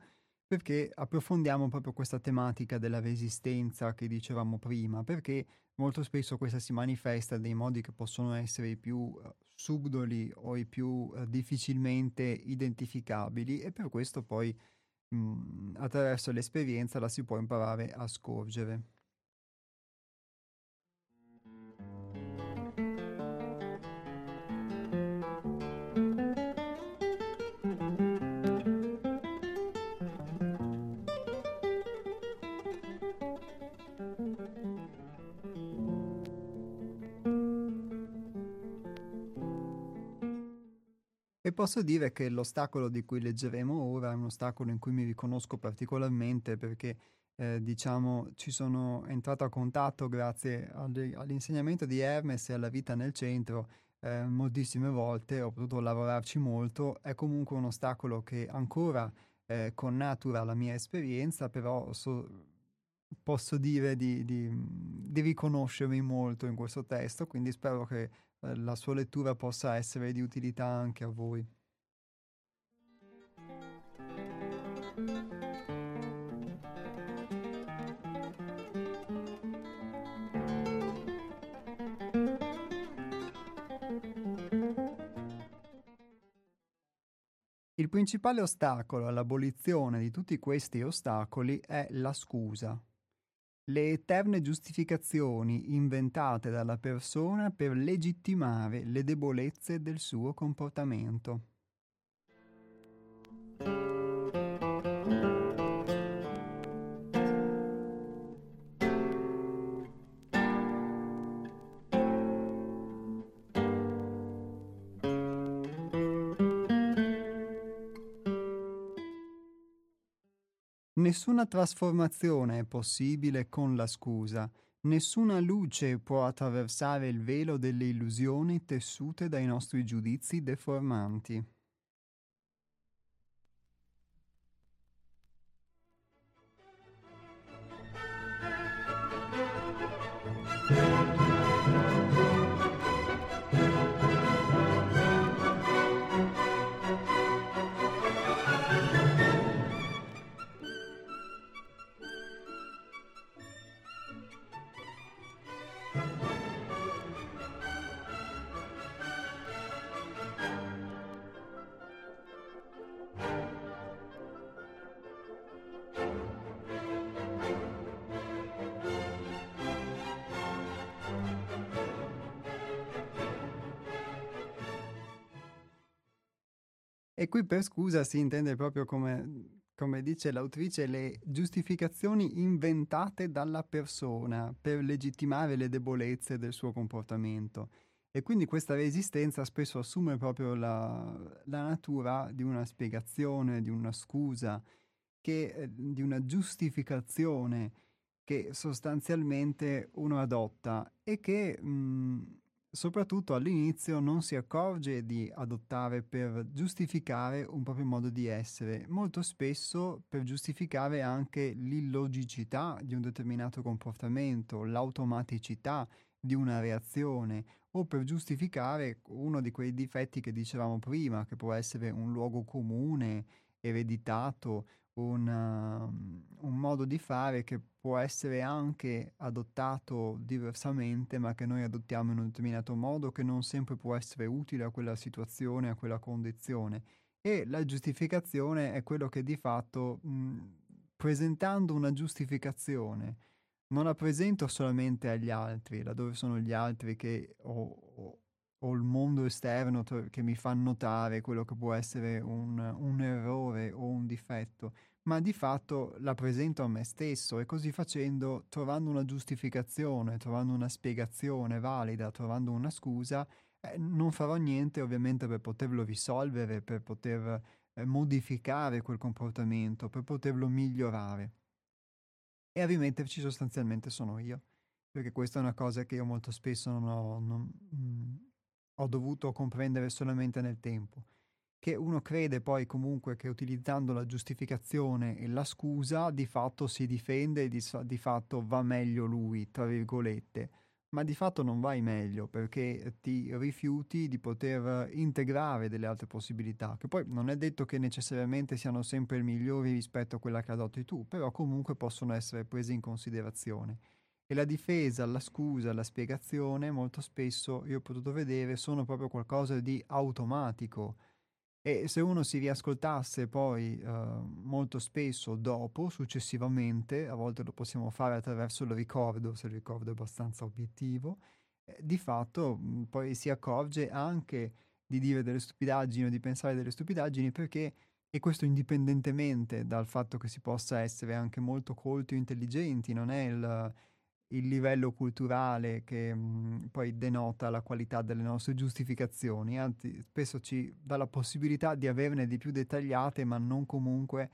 perché approfondiamo proprio questa tematica della resistenza che dicevamo prima, perché molto spesso questa si manifesta in dei modi che possono essere i più uh, subdoli o i più uh, difficilmente identificabili e per questo poi mh, attraverso l'esperienza la si può imparare a scorgere. Posso dire che l'ostacolo di cui leggeremo ora è un ostacolo in cui mi riconosco particolarmente perché eh, diciamo ci sono entrato a contatto grazie all'insegnamento di Hermes e alla vita nel centro eh, moltissime volte, ho potuto lavorarci molto, è comunque un ostacolo che ancora eh, connatura la mia esperienza, però so, posso dire di, di, di riconoscermi molto in questo testo, quindi spero che la sua lettura possa essere di utilità anche a voi. Il principale ostacolo all'abolizione di tutti questi ostacoli è la scusa le eterne giustificazioni inventate dalla persona per legittimare le debolezze del suo comportamento. Nessuna trasformazione è possibile con la scusa, nessuna luce può attraversare il velo delle illusioni tessute dai nostri giudizi deformanti. E qui per scusa si intende proprio come come dice l'autrice, le giustificazioni inventate dalla persona per legittimare le debolezze del suo comportamento. E quindi questa resistenza spesso assume proprio la, la natura di una spiegazione, di una scusa, che, eh, di una giustificazione che sostanzialmente uno adotta e che mh, soprattutto all'inizio non si accorge di adottare per giustificare un proprio modo di essere, molto spesso per giustificare anche l'illogicità di un determinato comportamento, l'automaticità di una reazione o per giustificare uno di quei difetti che dicevamo prima, che può essere un luogo comune, ereditato, una, un modo di fare che può essere anche adottato diversamente, ma che noi adottiamo in un determinato modo, che non sempre può essere utile a quella situazione, a quella condizione. E la giustificazione è quello che di fatto, mh, presentando una giustificazione, non la presento solamente agli altri, laddove sono gli altri che ho, ho il mondo esterno che mi fa notare quello che può essere un, un errore o un difetto, ma di fatto la presento a me stesso e così facendo, trovando una giustificazione, trovando una spiegazione valida, trovando una scusa, eh, non farò niente ovviamente per poterlo risolvere, per poter eh, modificare quel comportamento, per poterlo migliorare. E a rimetterci sostanzialmente sono io, perché questa è una cosa che io molto spesso non ho, non, mh, mm, ho dovuto comprendere solamente nel tempo che uno crede poi comunque che utilizzando la giustificazione e la scusa di fatto si difende e di, di, fatto va meglio lui, tra virgolette, ma di fatto non vai meglio perché ti rifiuti di poter integrare delle altre possibilità, che poi non è detto che necessariamente siano sempre migliori rispetto a quella che adotti tu, però comunque possono essere prese in considerazione. E la difesa, la scusa, la spiegazione, molto spesso io ho potuto vedere, sono proprio qualcosa di automatico e se uno si riascoltasse poi eh, molto spesso dopo, successivamente, a volte lo possiamo fare attraverso il ricordo, se il ricordo è abbastanza obiettivo, eh, di fatto mh, poi si accorge anche di dire delle stupidaggini o di pensare delle stupidaggini perché, e questo indipendentemente dal fatto che si possa essere anche molto colti o intelligenti, non è il il livello culturale che mh, mhmm, poi denota la qualità delle nostre giustificazioni, anzi spesso ci dà la possibilità di averne di più dettagliate, ma non comunque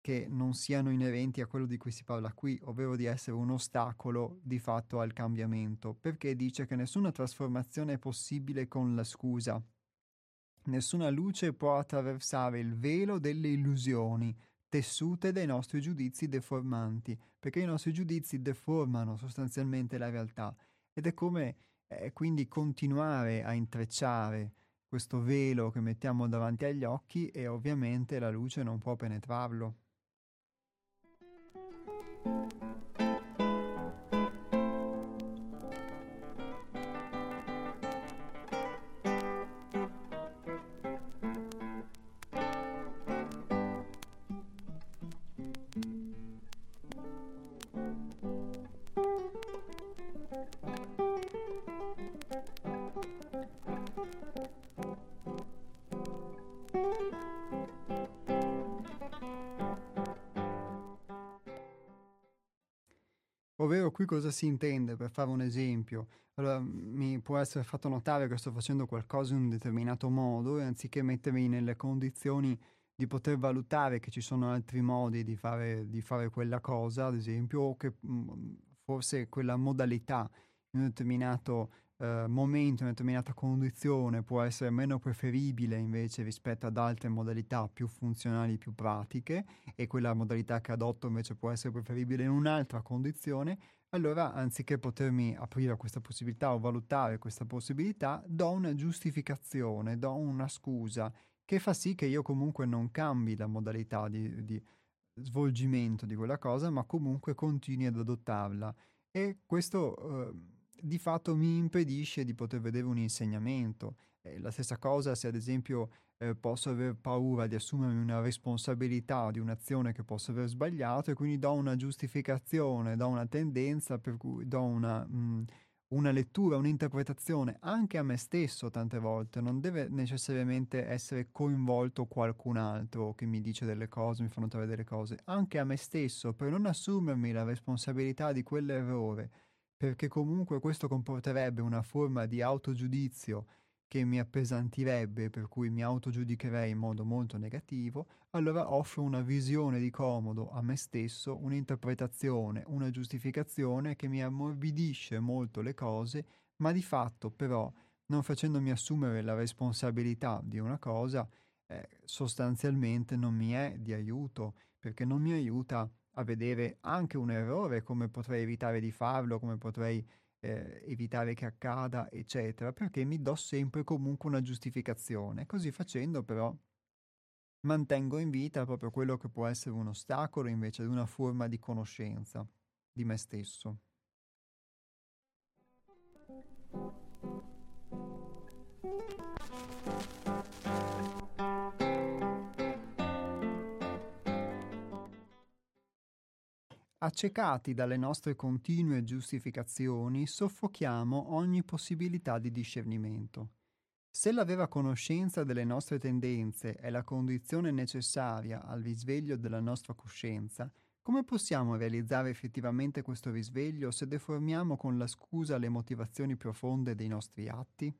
che non siano inerenti a quello di cui si parla qui, ovvero di essere un ostacolo di fatto al cambiamento, perché dice che nessuna trasformazione è possibile con la scusa. Nessuna luce può attraversare il velo delle illusioni, tessute dai nostri giudizi deformanti, perché i nostri giudizi deformano sostanzialmente la realtà ed è come eh, quindi continuare a intrecciare questo velo che mettiamo davanti agli occhi e ovviamente la luce non può penetrarlo. Qui cosa si intende, per fare un esempio? Allora, mi può essere fatto notare che sto facendo qualcosa in un determinato modo e anziché mettermi nelle condizioni di poter valutare che ci sono altri modi di fare, di fare quella cosa, ad esempio, o che mh, mm, forse quella modalità in un determinato eh, momento, una determinata condizione può essere meno preferibile invece rispetto ad altre modalità più funzionali, più pratiche e quella modalità che adotto invece può essere preferibile in un'altra condizione, allora anziché potermi aprire a questa possibilità o valutare questa possibilità, do una giustificazione, do una scusa che fa sì che io comunque non cambi la modalità di, di svolgimento di quella cosa, ma comunque continui ad adottarla. E questo eh, di fatto mi impedisce di poter vedere un insegnamento. Eh, la stessa cosa se ad esempio eh, posso aver paura di assumermi una responsabilità di un'azione che posso aver sbagliato e quindi do una giustificazione, do una tendenza, per cui do una, mh, mm, una lettura, un'interpretazione anche a me stesso tante volte, non deve necessariamente essere coinvolto qualcun altro che mi dice delle cose, mi fa notare delle cose, anche a me stesso per non assumermi la responsabilità di quell'errore, perché comunque questo comporterebbe una forma di autogiudizio che mi appesantirebbe, per cui mi autogiudicherei in modo molto negativo, allora offro una visione di comodo a me stesso, un'interpretazione, una giustificazione che mi ammorbidisce molto le cose, ma di fatto però non facendomi assumere la responsabilità di una cosa, eh, sostanzialmente non mi è di aiuto, perché non mi aiuta a vedere anche un errore, come potrei evitare di farlo, come potrei eh, evitare che accada, eccetera, perché mi do sempre comunque una giustificazione. Così facendo però mantengo in vita proprio quello che può essere un ostacolo invece di una forma di conoscenza di me stesso. Accecati dalle nostre continue giustificazioni, soffochiamo ogni possibilità di discernimento. Se la vera conoscenza delle nostre tendenze è la condizione necessaria al risveglio della nostra coscienza, come possiamo realizzare effettivamente questo risveglio se deformiamo con la scusa le motivazioni profonde dei nostri atti?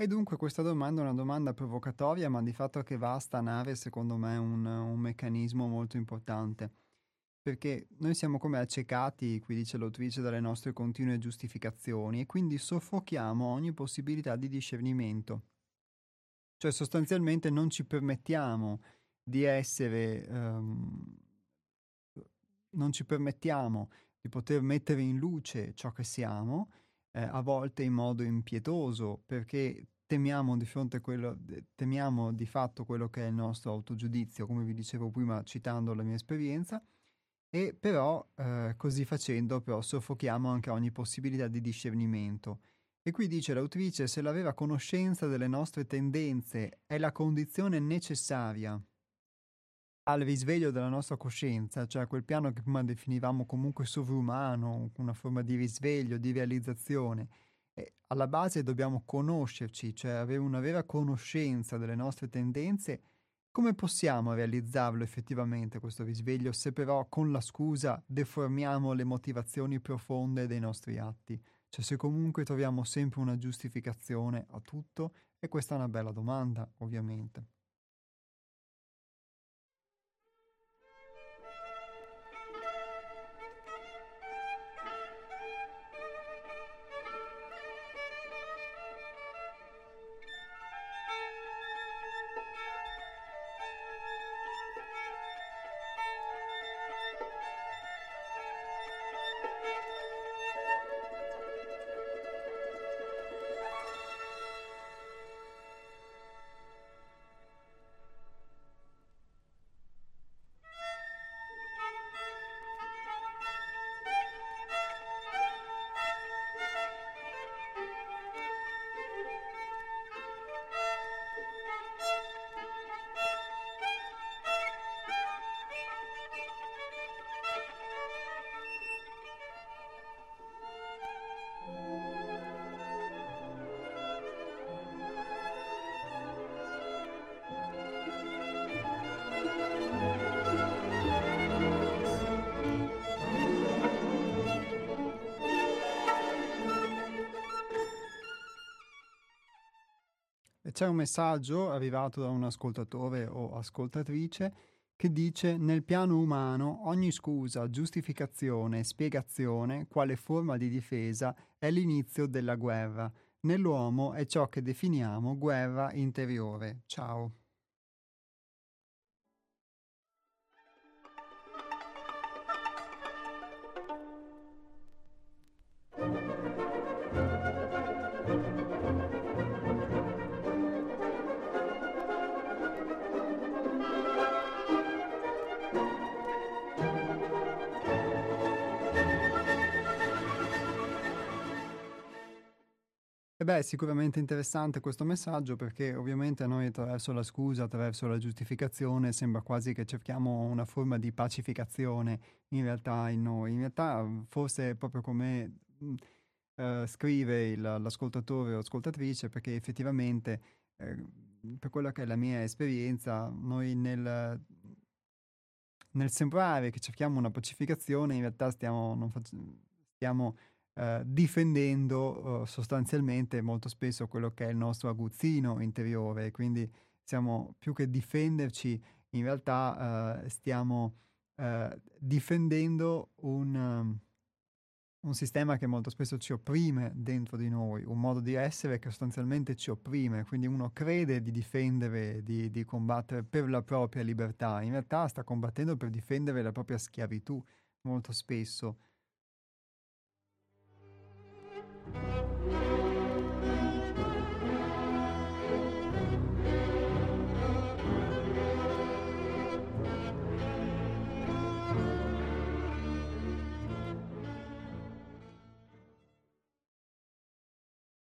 E dunque questa domanda è una domanda provocatoria, ma di fatto che va a stanare, secondo me, un, un meccanismo molto importante. Perché noi siamo come accecati, qui dice l'autrice, dalle nostre continue giustificazioni e quindi soffochiamo ogni possibilità di discernimento. Cioè sostanzialmente non ci permettiamo di essere, um, non ci permettiamo di poter mettere in luce ciò che siamo, eh, a volte in modo impietoso, perché temiamo di fronte a quello, temiamo di fatto quello che è il nostro autogiudizio, come vi dicevo prima citando la mia esperienza, e però eh, così facendo però soffochiamo anche ogni possibilità di discernimento. E qui dice l'autrice, se la vera conoscenza delle nostre tendenze è la condizione necessaria al risveglio della nostra coscienza, cioè quel piano che prima definivamo comunque sovrumano, una forma di risveglio, di realizzazione. E alla base dobbiamo conoscerci, cioè avere una vera conoscenza delle nostre tendenze. Come possiamo realizzarlo effettivamente questo risveglio se però con la scusa deformiamo le motivazioni profonde dei nostri atti? Cioè se comunque troviamo sempre una giustificazione a tutto e questa è una bella domanda, ovviamente. C'è un messaggio arrivato da un ascoltatore o ascoltatrice che dice nel piano umano ogni scusa, giustificazione, spiegazione, quale forma di difesa è l'inizio della guerra. Nell'uomo è ciò che definiamo guerra interiore. Ciao. Sicuramente interessante questo messaggio perché ovviamente noi attraverso la scusa, attraverso la giustificazione, sembra quasi che cerchiamo una forma di pacificazione in realtà in noi. In realtà forse proprio come uh, scrive il, l'ascoltatore o ascoltatrice perché effettivamente eh, per quella che è la mia esperienza, noi nel, nel sembrare che cerchiamo una pacificazione in realtà stiamo, fac- stiamo eh, difendendo eh, sostanzialmente molto spesso quello che è il nostro aguzzino interiore, quindi siamo più che difenderci, in realtà eh, stiamo eh, difendendo un, um, un sistema che molto spesso ci opprime dentro di noi, un modo di essere che sostanzialmente ci opprime, quindi uno crede di difendere, di, di combattere per la propria libertà, in realtà sta combattendo per difendere la propria schiavitù molto spesso.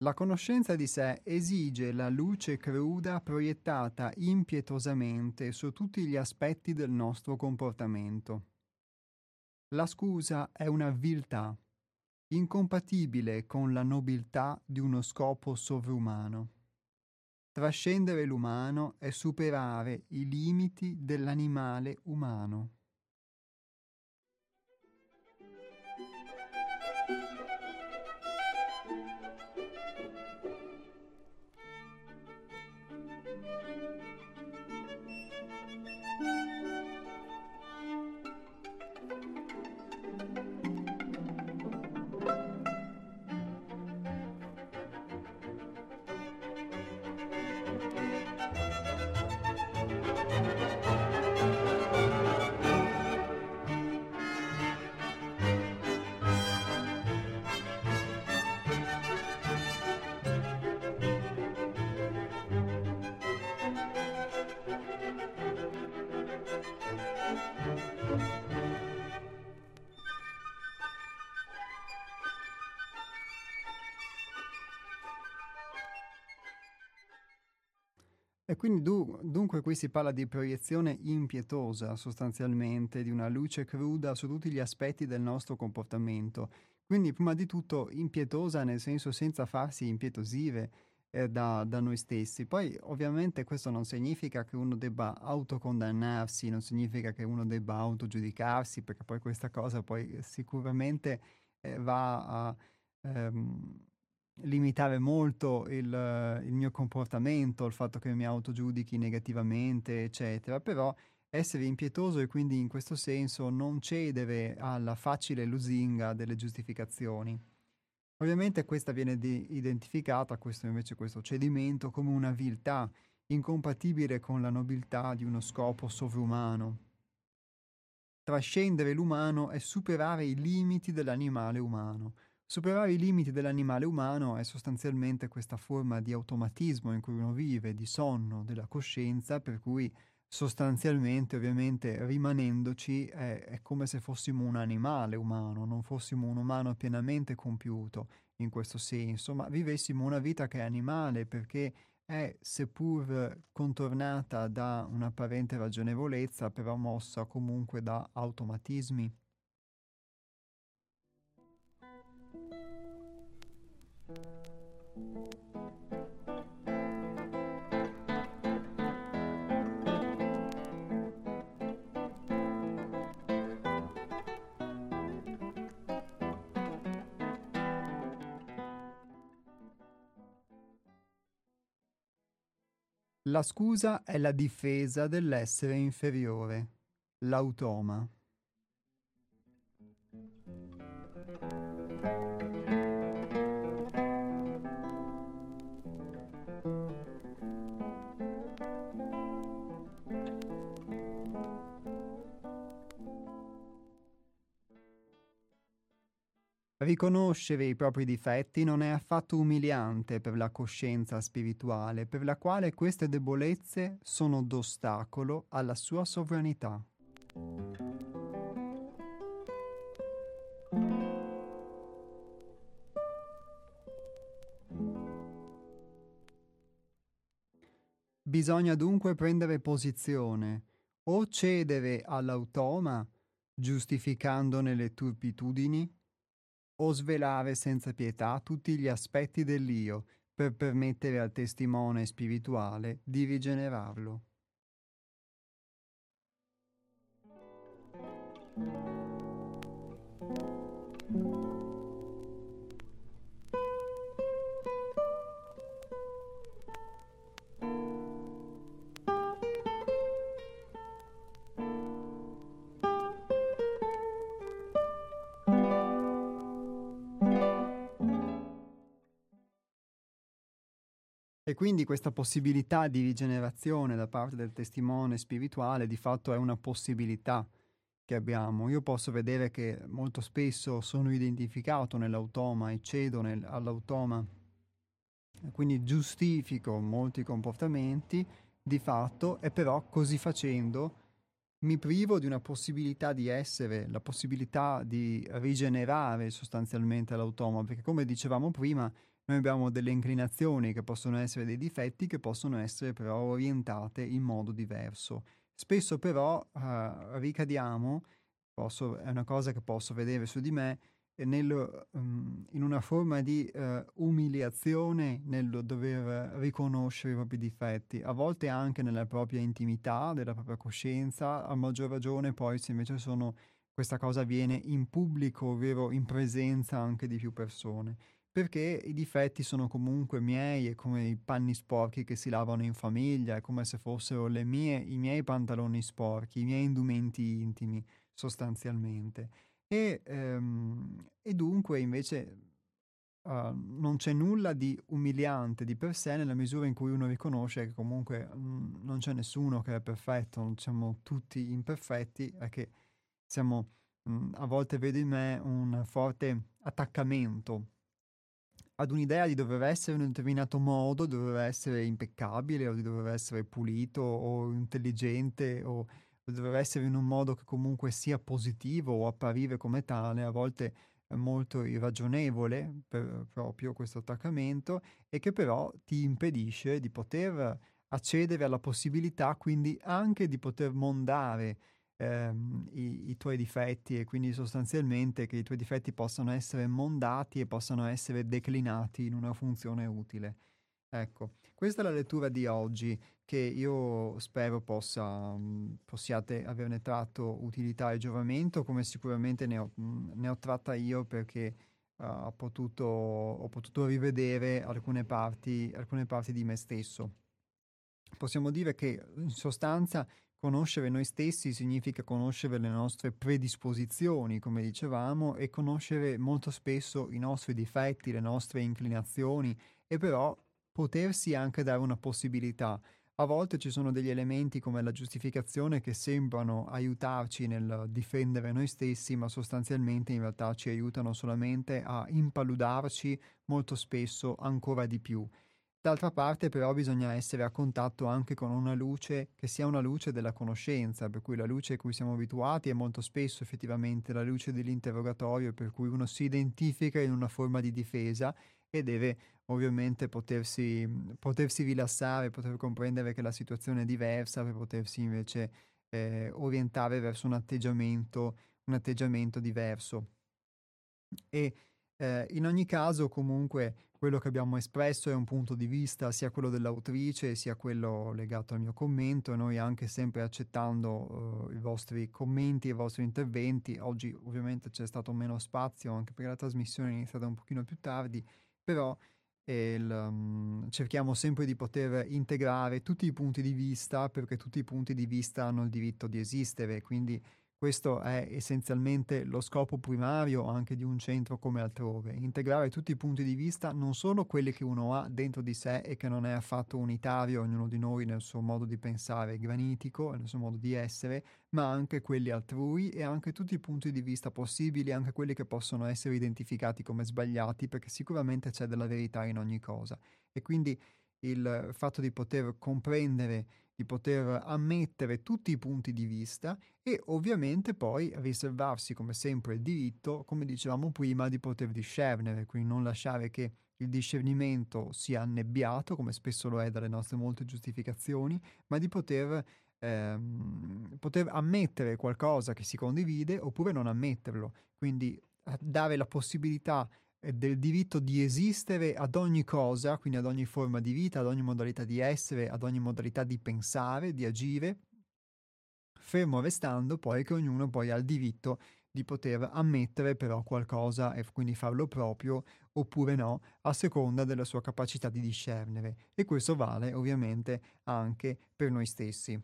La conoscenza di sé esige la luce cruda proiettata impietosamente su tutti gli aspetti del nostro comportamento. La scusa è una viltà, incompatibile con la nobiltà di uno scopo sovrumano. Trascendere l'umano è superare i limiti dell'animale umano. Quindi du- dunque qui si parla di proiezione impietosa sostanzialmente, di una luce cruda su tutti gli aspetti del nostro comportamento. Quindi prima di tutto impietosa nel senso senza farsi impietosire eh, da, da, noi stessi. Poi ovviamente questo non significa che uno debba autocondannarsi, non significa che uno debba autogiudicarsi, perché poi questa cosa poi sicuramente eh, va a... Ehm, limitare molto il, il, mio comportamento, il fatto che mi autogiudichi negativamente, eccetera, però essere impietoso e quindi in questo senso non cedere alla facile lusinga delle giustificazioni. Ovviamente questa viene identificata, questo invece questo cedimento, come una viltà incompatibile con la nobiltà di uno scopo sovrumano. Trascendere l'umano è superare i limiti dell'animale umano. Superare i limiti dell'animale umano è sostanzialmente questa forma di automatismo in cui uno vive, di sonno della coscienza, per cui sostanzialmente, ovviamente, rimanendoci è, è come se fossimo un animale umano, non fossimo un umano pienamente compiuto in questo senso, ma vivessimo una vita che è animale perché è, seppur contornata da un'apparente ragionevolezza, però mossa comunque da automatismi. La scusa è la difesa dell'essere inferiore, l'automa. Riconoscere i propri difetti non è affatto umiliante per la coscienza spirituale, per la quale queste debolezze sono d'ostacolo alla sua sovranità. Bisogna dunque prendere posizione o cedere all'automa, giustificandone le turpitudini, o svelare senza pietà tutti gli aspetti dell'io per permettere al testimone spirituale di rigenerarlo. Quindi questa possibilità di rigenerazione da parte del testimone spirituale di fatto è una possibilità che abbiamo. Io posso vedere che molto spesso sono identificato nell'automa e cedo nel, all'automa, quindi giustifico molti comportamenti di fatto e però così facendo mi privo di una possibilità di essere, la possibilità di rigenerare sostanzialmente l'automa, perché come dicevamo prima, noi abbiamo delle inclinazioni che possono essere dei difetti che possono essere però orientate in modo diverso. Spesso però uh, ricadiamo, posso, è una cosa che posso vedere su di me, nel, um, in una forma di uh, umiliazione nel dover riconoscere i propri difetti, a volte anche nella propria intimità, della propria coscienza, a maggior ragione poi se invece sono, questa cosa avviene in pubblico, ovvero in presenza anche di più persone perché i difetti sono comunque miei, è come i panni sporchi che si lavano in famiglia, è come se fossero mie, i miei pantaloni sporchi, i miei indumenti intimi, sostanzialmente. E, ehm, e dunque invece uh, non c'è nulla di umiliante di per sé nella misura in cui uno riconosce che comunque mh, mm, non c'è nessuno che è perfetto, non siamo tutti imperfetti, è che siamo, mh, mm, a volte vedo in me un forte attaccamento ad un'idea di dover essere in un determinato modo, dover essere impeccabile o di dover essere pulito o intelligente o dover essere in un modo che comunque sia positivo o apparire come tale, a volte molto irragionevole per proprio questo attaccamento e che però ti impedisce di poter accedere alla possibilità quindi anche di poter mondare ehm, i, i, tuoi difetti e quindi sostanzialmente che i tuoi difetti possano essere mondati e possano essere declinati in una funzione utile. Ecco, questa è la lettura di oggi che io spero possa, possiate averne tratto utilità e giovamento, come sicuramente ne ho, ne ho tratta io perché uh, ho, potuto, ho, potuto, rivedere alcune parti, alcune parti di me stesso. Possiamo dire che in sostanza Conoscere noi stessi significa conoscere le nostre predisposizioni, come dicevamo, e conoscere molto spesso i nostri difetti, le nostre inclinazioni e però potersi anche dare una possibilità. A volte ci sono degli elementi come la giustificazione che sembrano aiutarci nel difendere noi stessi, ma sostanzialmente in realtà ci aiutano solamente a impaludarci molto spesso ancora di più. D'altra parte però bisogna essere a contatto anche con una luce che sia una luce della conoscenza, per cui la luce a cui siamo abituati è molto spesso effettivamente la luce dell'interrogatorio, per cui uno si identifica in una forma di difesa e deve ovviamente potersi, potersi rilassare, poter comprendere che la situazione è diversa per potersi invece eh, orientare verso un atteggiamento, un atteggiamento diverso. E eh, in ogni caso comunque quello che abbiamo espresso è un punto di vista sia quello dell'autrice sia quello legato al mio commento. Noi anche sempre accettando uh, i vostri commenti e i vostri interventi. Oggi ovviamente c'è stato meno spazio anche perché la trasmissione è iniziata un pochino più tardi, però il, um, cerchiamo sempre di poter integrare tutti i punti di vista perché tutti i punti di vista hanno il diritto di esistere, quindi questo è essenzialmente lo scopo primario anche di un centro come altrove, integrare tutti i punti di vista, non solo quelli che uno ha dentro di sé e che non è affatto unitario, ognuno di noi nel suo modo di pensare granitico, nel suo modo di essere, ma anche quelli altrui e anche tutti i punti di vista possibili, anche quelli che possono essere identificati come sbagliati, perché sicuramente c'è della verità in ogni cosa. E quindi il fatto di poter comprendere di poter ammettere tutti i punti di vista e ovviamente poi riservarsi come sempre il diritto, come dicevamo prima, di poter discernere, quindi non lasciare che il discernimento sia annebbiato, come spesso lo è dalle nostre molte giustificazioni, ma di poter, ehm, poter ammettere qualcosa che si condivide oppure non ammetterlo, quindi eh, dare la possibilità del diritto di esistere ad ogni cosa, quindi ad ogni forma di vita, ad ogni modalità di essere, ad ogni modalità di pensare, di agire, fermo restando poi che ognuno poi ha il diritto di poter ammettere però qualcosa e quindi farlo proprio oppure no, a seconda della sua capacità di discernere. E questo vale ovviamente anche per noi stessi.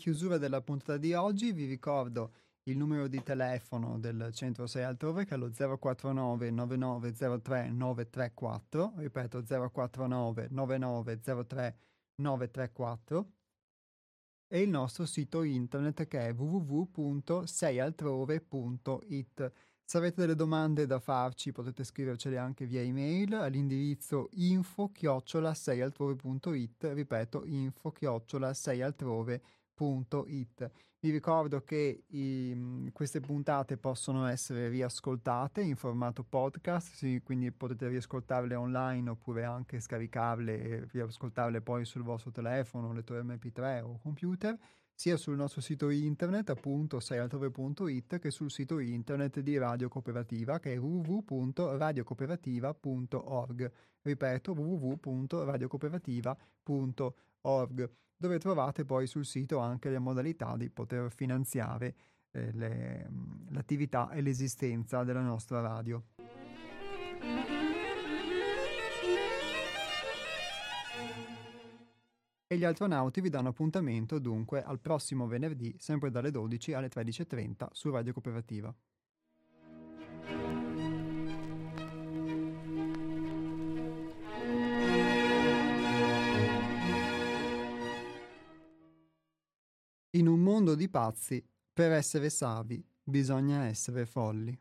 chiusura della puntata di oggi vi ricordo il numero di telefono del centro 6 altrove che è lo 049 9903 934, ripeto 049 9903 934 e il nostro sito internet che è www.seialtrove.it. Se avete delle domande da farci potete scrivercele anche via email all'indirizzo info chiocciola 6altrove.it, ripeto info chiocciola 6altrove.it www.radioticino.it. Vi ricordo che i, mm, queste puntate possono essere riascoltate in formato podcast, sì, quindi potete riascoltarle online oppure anche scaricarle e riascoltarle poi sul vostro telefono, lettore MP3 o computer, sia sul nostro sito internet appunto seialtrove.it che sul sito internet di Radio Cooperativa che è www.radiocooperativa.org. Ripeto www.radiocooperativa.org dove trovate poi sul sito anche le modalità di poter finanziare eh, le, l'attività e l'esistenza della nostra radio. E gli astronauti vi danno appuntamento dunque al prossimo venerdì, sempre dalle 12 alle 13.30 su Radio Cooperativa. Mondo di pazzi, per essere savi, bisogna essere folli.